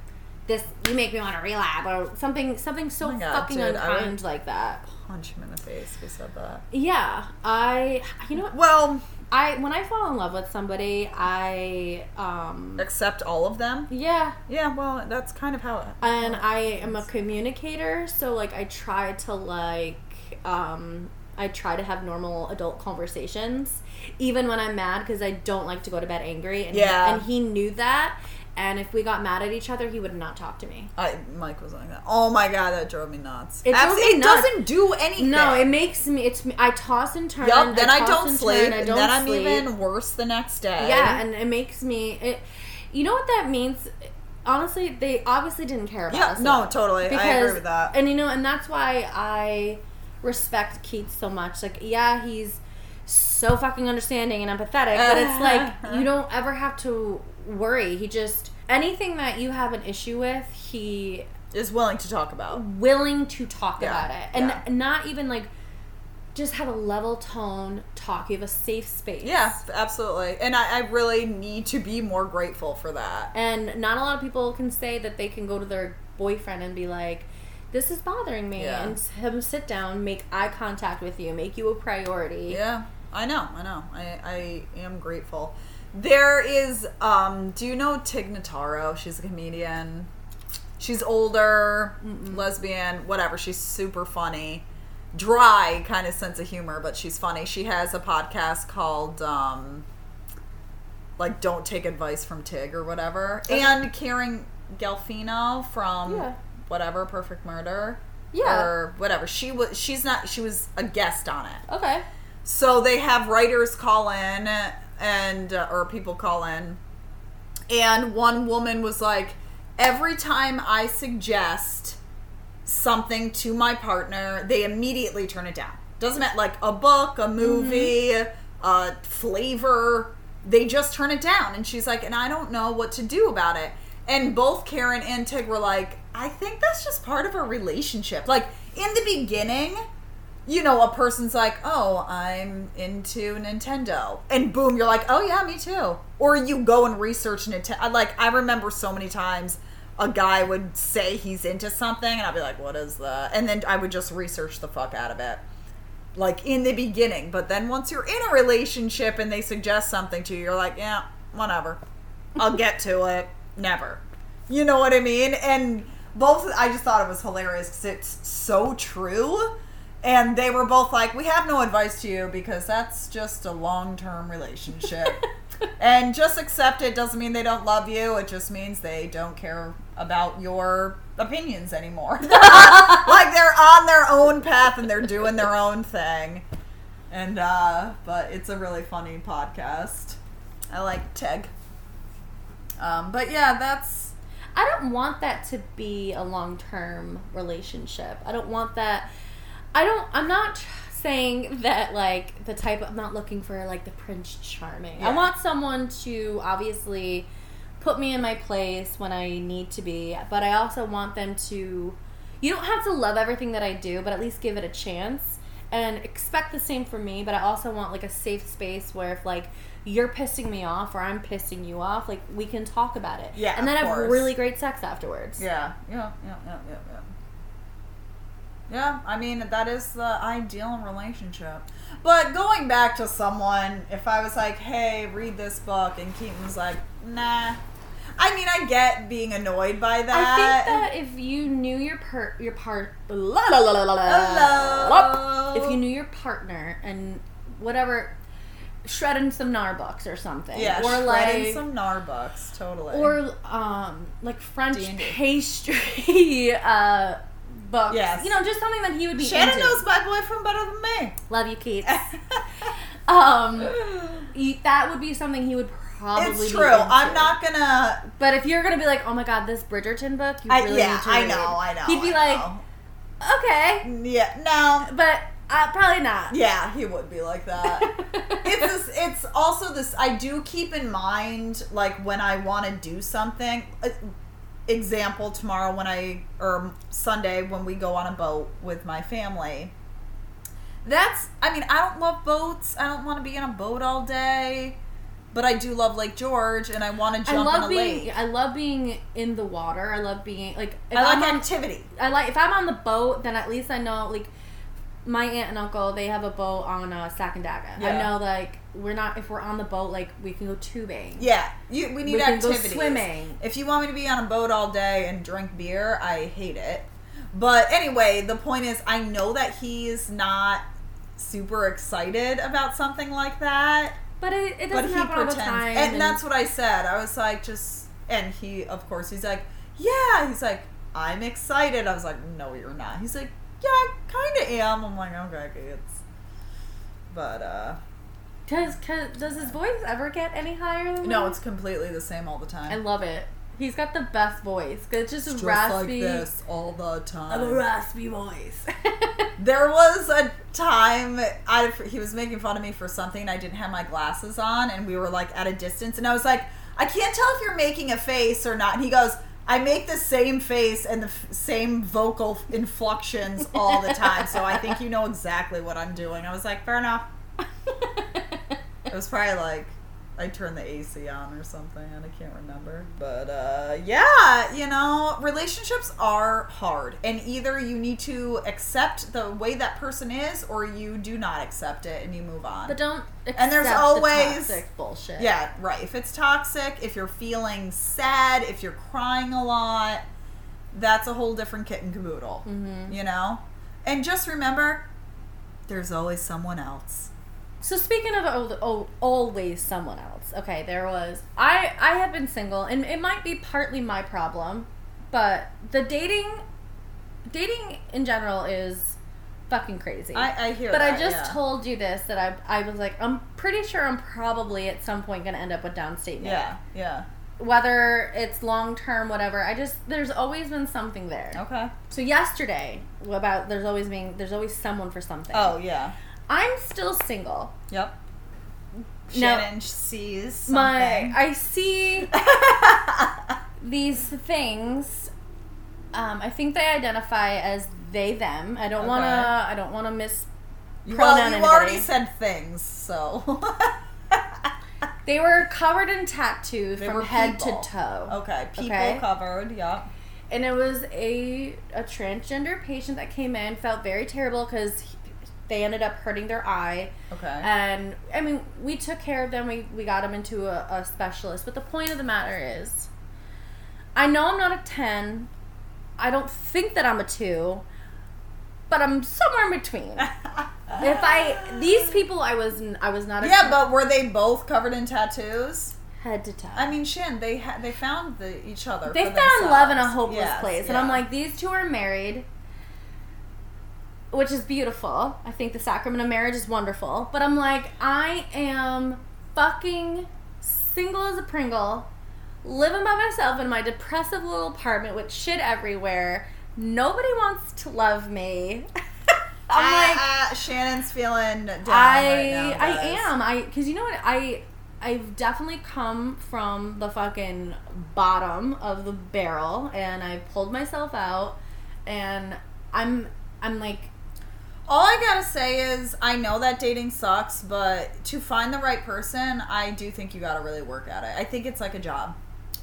this. You make me want to relapse or something. Something so Oh God, fucking dude, unkind like that. punch him in the face. We said that. Yeah, I. You know what? Well, I when I fall in love with somebody, I um. accept all of them. Yeah, Yeah. Well, that's kind of how. It, and I am a communicator, so like I try to like um I try to have normal adult conversations even when I'm mad because I don't like to go to bed angry and Yeah. and he knew that and if we got mad at each other he would not talk to me. I Mike was like that. Oh my god, that drove me nuts. It it nuts. doesn't do anything. No, it makes me it's I toss and turn. Yup, then I, toss don't and sleep, turn, I don't then I'm sleep. even worse the next day. Yeah, and it makes me it you know what that means? Honestly, they obviously didn't care about yeah, us. no, totally. I agree with that. And you know, and that's why I respect Keith so much. Like, yeah, he's so fucking understanding and empathetic, but it's like you don't ever have to worry. He just anything that you have an issue with, he Is willing to talk about. willing to talk Yeah, about it. And yeah. not even like just have a level tone talk. You have a safe space. Yeah, absolutely. And I, I really need to be more grateful for that. And not a lot of people can say that they can go to their boyfriend and be like, this is bothering me. Yeah. And him sit down, make eye contact with you, make you a priority. Yeah, I know, I know. I, I am grateful. There is, um, do you know Tig Notaro? She's a comedian. She's older, lesbian, whatever. She's super funny. Dry kind of sense of humor, but she's funny. She has a podcast called, um, like, Don't Take Advice from Tig or whatever. And Karen Galfino from Yeah. Whatever, Perfect Murder. Yeah. or whatever. She was she's not she was a guest on it. Okay. So they have writers call in and uh, or people call in and one woman was like every time I suggest something to my partner, they immediately turn it down. Doesn't matter like a book, a movie, a flavor, they just turn it down and she's like and I don't know what to do about it. And both Karen and Tig were like, I think that's just part of a relationship. Like in the beginning, you know, a person's like, oh, I'm into Nintendo. And boom, you're like, oh, yeah, me too. Or you go and research Nintendo. Like, I remember so many times a guy would say he's into something, and I'd be like, what is that? And then I would just research the fuck out of it. Like, in the beginning. But then once you're in a relationship and they suggest something to you, you're like, yeah, whatever. I'll get to it. Never. You know what I mean? And both, I just thought it was hilarious because it's so true. And they were both like, we have no advice to you because that's just a long term relationship. and just accept it doesn't mean they don't love you. It just means they don't care about your opinions anymore. like they're on their own path and they're doing their own thing. And, uh, but it's a really funny podcast. I like Tig. Um, but yeah, that's I don't want that to be a long term relationship. I don't want that. I don't. I'm not saying that like the type. Of, I'm not looking for like the Prince Charming. I want someone to obviously put me in my place when I need to be, but I also want them to. You don't have to love everything that I do, but at least give it a chance and expect the same from me. But I also want like a safe space where if like you're pissing me off or I'm pissing you off, like we can talk about it. Yeah, and then have course. really great sex afterwards. Yeah, yeah, yeah, yeah, yeah, yeah. Yeah, I mean that is the ideal relationship. But going back to someone, if I was like, "Hey, read this book," and Keaton's like, "Nah," I mean, I get being annoyed by that. I think that if you knew your per your part la, la, la, la, la, la, Hello. if you knew your partner and whatever shredding some Narbucks or something yeah, or shredding like some Narbucks, totally. or um like French D&D. pastry uh books Yes. you know just something that he would be Shannon into. knows my boyfriend better than me. love you Keith um he- that would be something he would probably it's true. I'm not gonna. but if you're gonna be like oh my god this Bridgerton book you I, really yeah, need to I read," know, I know. he'd be I like know. okay yeah, no, but uh, probably not. yeah, he would be like that. it's this, it's also this i do keep in mind like when i want to do something uh, example tomorrow when i or sunday when we go on a boat with my family that's i mean i don't love boats i don't want to be in a boat all day but i do love lake george and i want to I jump on a being. lake I love being in the water. I love being like. I I'm like on, activity I like if I'm on the boat, then at least I know like my aunt and uncle they have a boat on uh, Sacandaga. I know like we're not if we're on the boat like we can go tubing. yeah you, we need activity. We can go activities swimming. if you want me to be on a boat all day and drink beer i hate it but anyway the point is i know that he's not super excited about something like that But it, it but doesn't he happen all the pretends time. and, that's what i said i was like just and he of course he's like yeah he's like i'm excited i was like no you're not he's like yeah i kind of am i'm like okay it's. but uh Does, does his voice ever get any higher? Than no it's completely the same all the time I love it. He's got the best voice. it's just, just a like this all the time I have a raspy voice. There was a time I, he was making fun of me for something and I didn't have my glasses on and we were like at a distance and I was like, I can't tell if you're making a face or not. And he goes, I make the same face and the f- same vocal inflections all the time, so I think you know exactly what I'm doing. I was like, fair enough. It was probably like I turned the AC on or something, and I can't remember. But uh, yeah, you know, relationships are hard, and either you need to accept the way that person is, or you do not accept it and you move on. But don't And there's accept the always- toxic bullshit. yeah, right. If it's toxic, if you're feeling sad, if you're crying a lot, that's a whole different kit and caboodle. Mhm. You know, and just remember, there's always someone else. So speaking of al- al- always someone else, okay, there was I I have been single, and it might be partly my problem, but the dating dating in general is fucking crazy. I, I hear but that, I just yeah. told you this that I I was like I'm pretty sure I'm probably at some point gonna end up with downstate Yeah, yeah. Whether it's long term, whatever. I just there's always been something there. Okay. So yesterday about there's always being there's always someone for something. Oh, yeah. I'm still single. Yep. Now- Shannon sees My. I see these things. Um, I think they identify as they them. I don't Okay. wanna I don't wanna miss well, you anybody. already said things, so. They were covered in tattoos They from head people. to toe. okay, people Okay. covered, yep. and it was a a transgender patient that came in felt very terrible because they ended up hurting their eye. Okay. and i mean we took care of them. We, we got them into a, a specialist. But the point of the matter is i know i'm not a 10 i don't think that i'm a 2 but i'm somewhere in between. If i these people i was I was not a yeah, two- but were they both covered in tattoos? head to toe. I mean, Shin, they ha- they found the each other. they found love in a hopeless Yes, place. And i'm like these two are married which is beautiful. I think the sacrament of marriage is wonderful. But i'm like i am fucking single as a pringle living by myself in my depressive little apartment with shit everywhere. Nobody wants to love me. I'm like Ah, ah, Shannon's feeling down I right now, I am. I because you know what? I I've definitely come from the fucking bottom of the barrel and I pulled myself out and I'm I'm like All I gotta say is, I know that dating sucks, but to find the right person, I do think you gotta really work at it. I think it's like a job.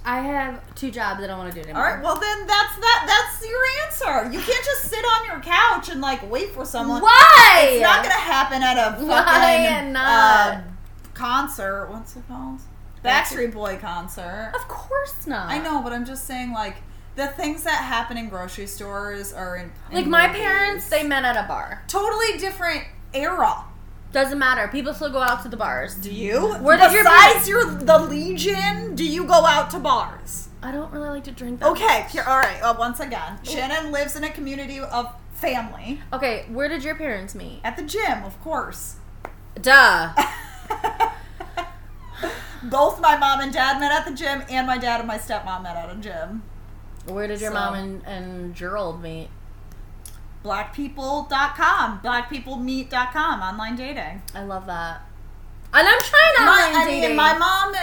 I have two jobs that I don't want to do anymore. All right, well then that's that. That's your answer. You can't just sit on your couch and like wait for someone. Why? It's not gonna happen at a Why fucking not? Uh, concert. What's it called? Backstreet Boy concert. Of course not. I know, but I'm just saying like the things that happen in grocery stores are in, in Like my movies. parents, they met at a bar. totally different era. Doesn't matter. People still go out to the bars. Do you? Where did your Besides your the Legion, do you go out to bars? I don't really like to drink. That Okay, much. here, all right. Uh, once again, Shannon lives in a community of family Okay. Where did your parents meet? at the gym, of course. Duh. Both my mom and dad met at the gym, and my dad and my stepmom met at a gym. Where did your So- mom and, and Gerald meet? Blackpeople.com, blackpeoplemeet.com, online dating. I love that. And I'm trying My, online I dating. mean, my mom,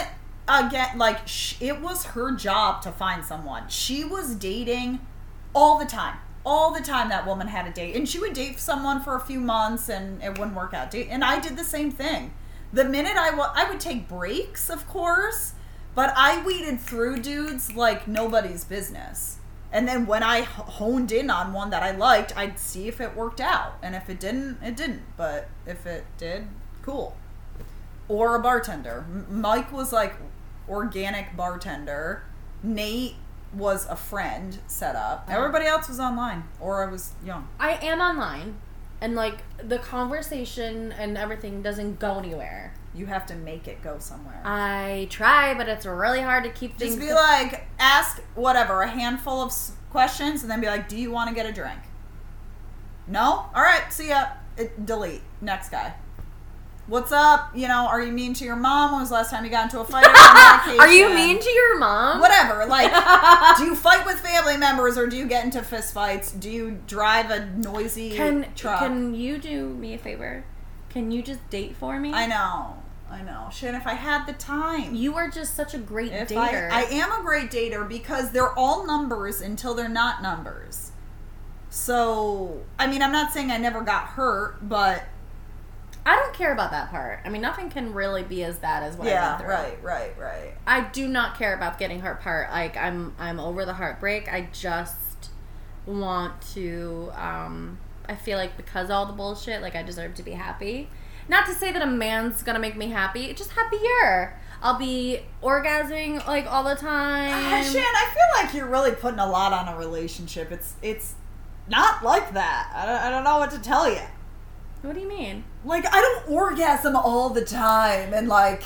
again, like, sh- it was her job to find someone. She was dating all the time. All the time that woman had a date. And she would date someone for a few months and it wouldn't work out. And I did the same thing. The minute I wa- I would take breaks, of course, but I weeded through dudes like nobody's business. And then when I honed in on one that I liked, I'd see if it worked out. And if it didn't, it didn't. But if it did, cool or a bartender. Mike was like organic bartender. Nate was a friend set up. Everybody else was online or I was young. I am online, and like the conversation and everything doesn't go anywhere. You have to make it go somewhere. I try, but it's really hard to keep things. Just be like, ask whatever, a handful of questions, and then be like, do you want to get a drink? No? All right, see ya. It, delete. Next guy. What's up? You know, are you mean to your mom? When was the last time you got into a fight? Are you mean to your mom? whatever. Like, do you fight with family members or do you get into fist fights? Do you drive a noisy Can truck? can you do me a favor? Can you just date for me? I know, I know. Shit, if I had the time. You are just such a great if dater. I, I am a great dater because they're all numbers until they're not numbers. So, I mean, I'm not saying I never got hurt, but I don't care about that part. I mean, nothing can really be as bad as what I yeah, went through. right, right, right. I do not care about getting hurt part. Like I'm I'm over the heartbreak. I just want to um I feel like because of all the bullshit, like I deserve to be happy. Not to say that a man's gonna make me happy, just happier. I'll be orgasming like all the time. Uh, Shan, I feel like you're really putting a lot on a relationship. It's it's not like that. I don't, I don't know what to tell you. what do you mean? like I don't orgasm all the time and like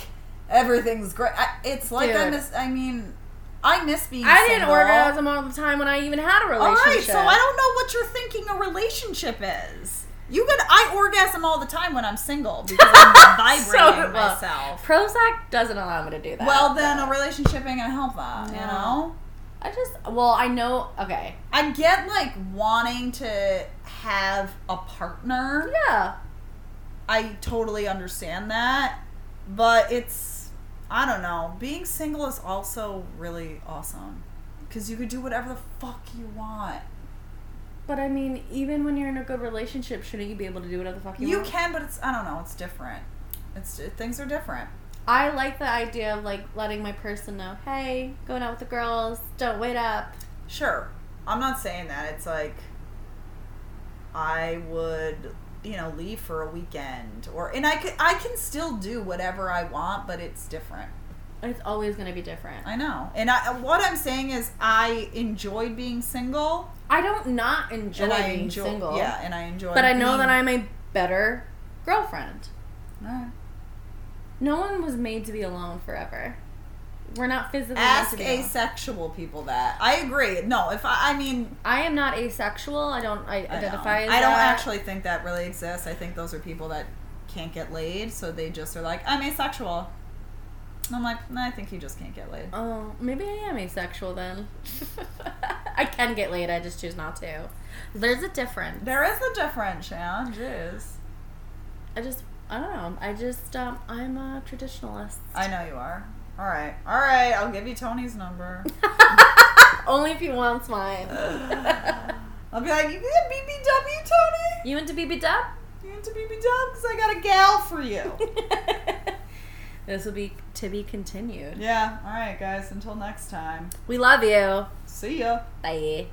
everything's great. I, it's like Dude. just, I mean, I miss being. I didn't orgasm all the time when I even had a relationship. right, so I don't know what you're thinking a relationship is. You could. I orgasm all the time when I'm single because I'm vibrating So, well, myself. Prozac doesn't allow me to do that. Well, then a relationship ain't gonna help that. You know. I just well, I know. Okay, I get like wanting to have a partner. yeah, I totally understand that, but it's I don't know. Being single is also really awesome because you could do whatever the fuck you want. But I mean, even when you're in a good relationship, shouldn't you be able to do whatever the fuck you, You want? You can, but it's I don't know. It's different. It's things are different. I like the idea of like letting my person know, hey, going out with the girls, don't wait up. Sure. I'm not saying that. It's like I would, you know, leave for a weekend or and I could I can still do whatever I want, but it's different. It's always gonna be different. I know. And I what I'm saying is I enjoyed being single I don't not enjoy and I being enjoy single. Yeah, and I enjoy but I know that I'm a better girlfriend. Alright. No one was made to be alone forever. We're not physically to Ask be alone. asexual people that. I agree. No, if I I mean I am not asexual. I don't I I, identify as I don't actually think that really exists. I think those are people that can't get laid, so they just are like, I'm asexual. And I'm like, nah, I think you just can't get laid. Oh, maybe I am asexual then. I can get laid, I just choose not to. There's a difference. There is a difference, yeah. Jeez. I just, I don't know. I just, um, I'm a traditionalist. I know you are. All right, all right. I'll give you Tony's number. Only if he wants mine. I'll be like, you get BBW, Tony. you into to BB Dub? You into BBW because I got a gal for you. This will be to be continued. yeah. All right, guys. Until next time. We love you. See ya. Bye.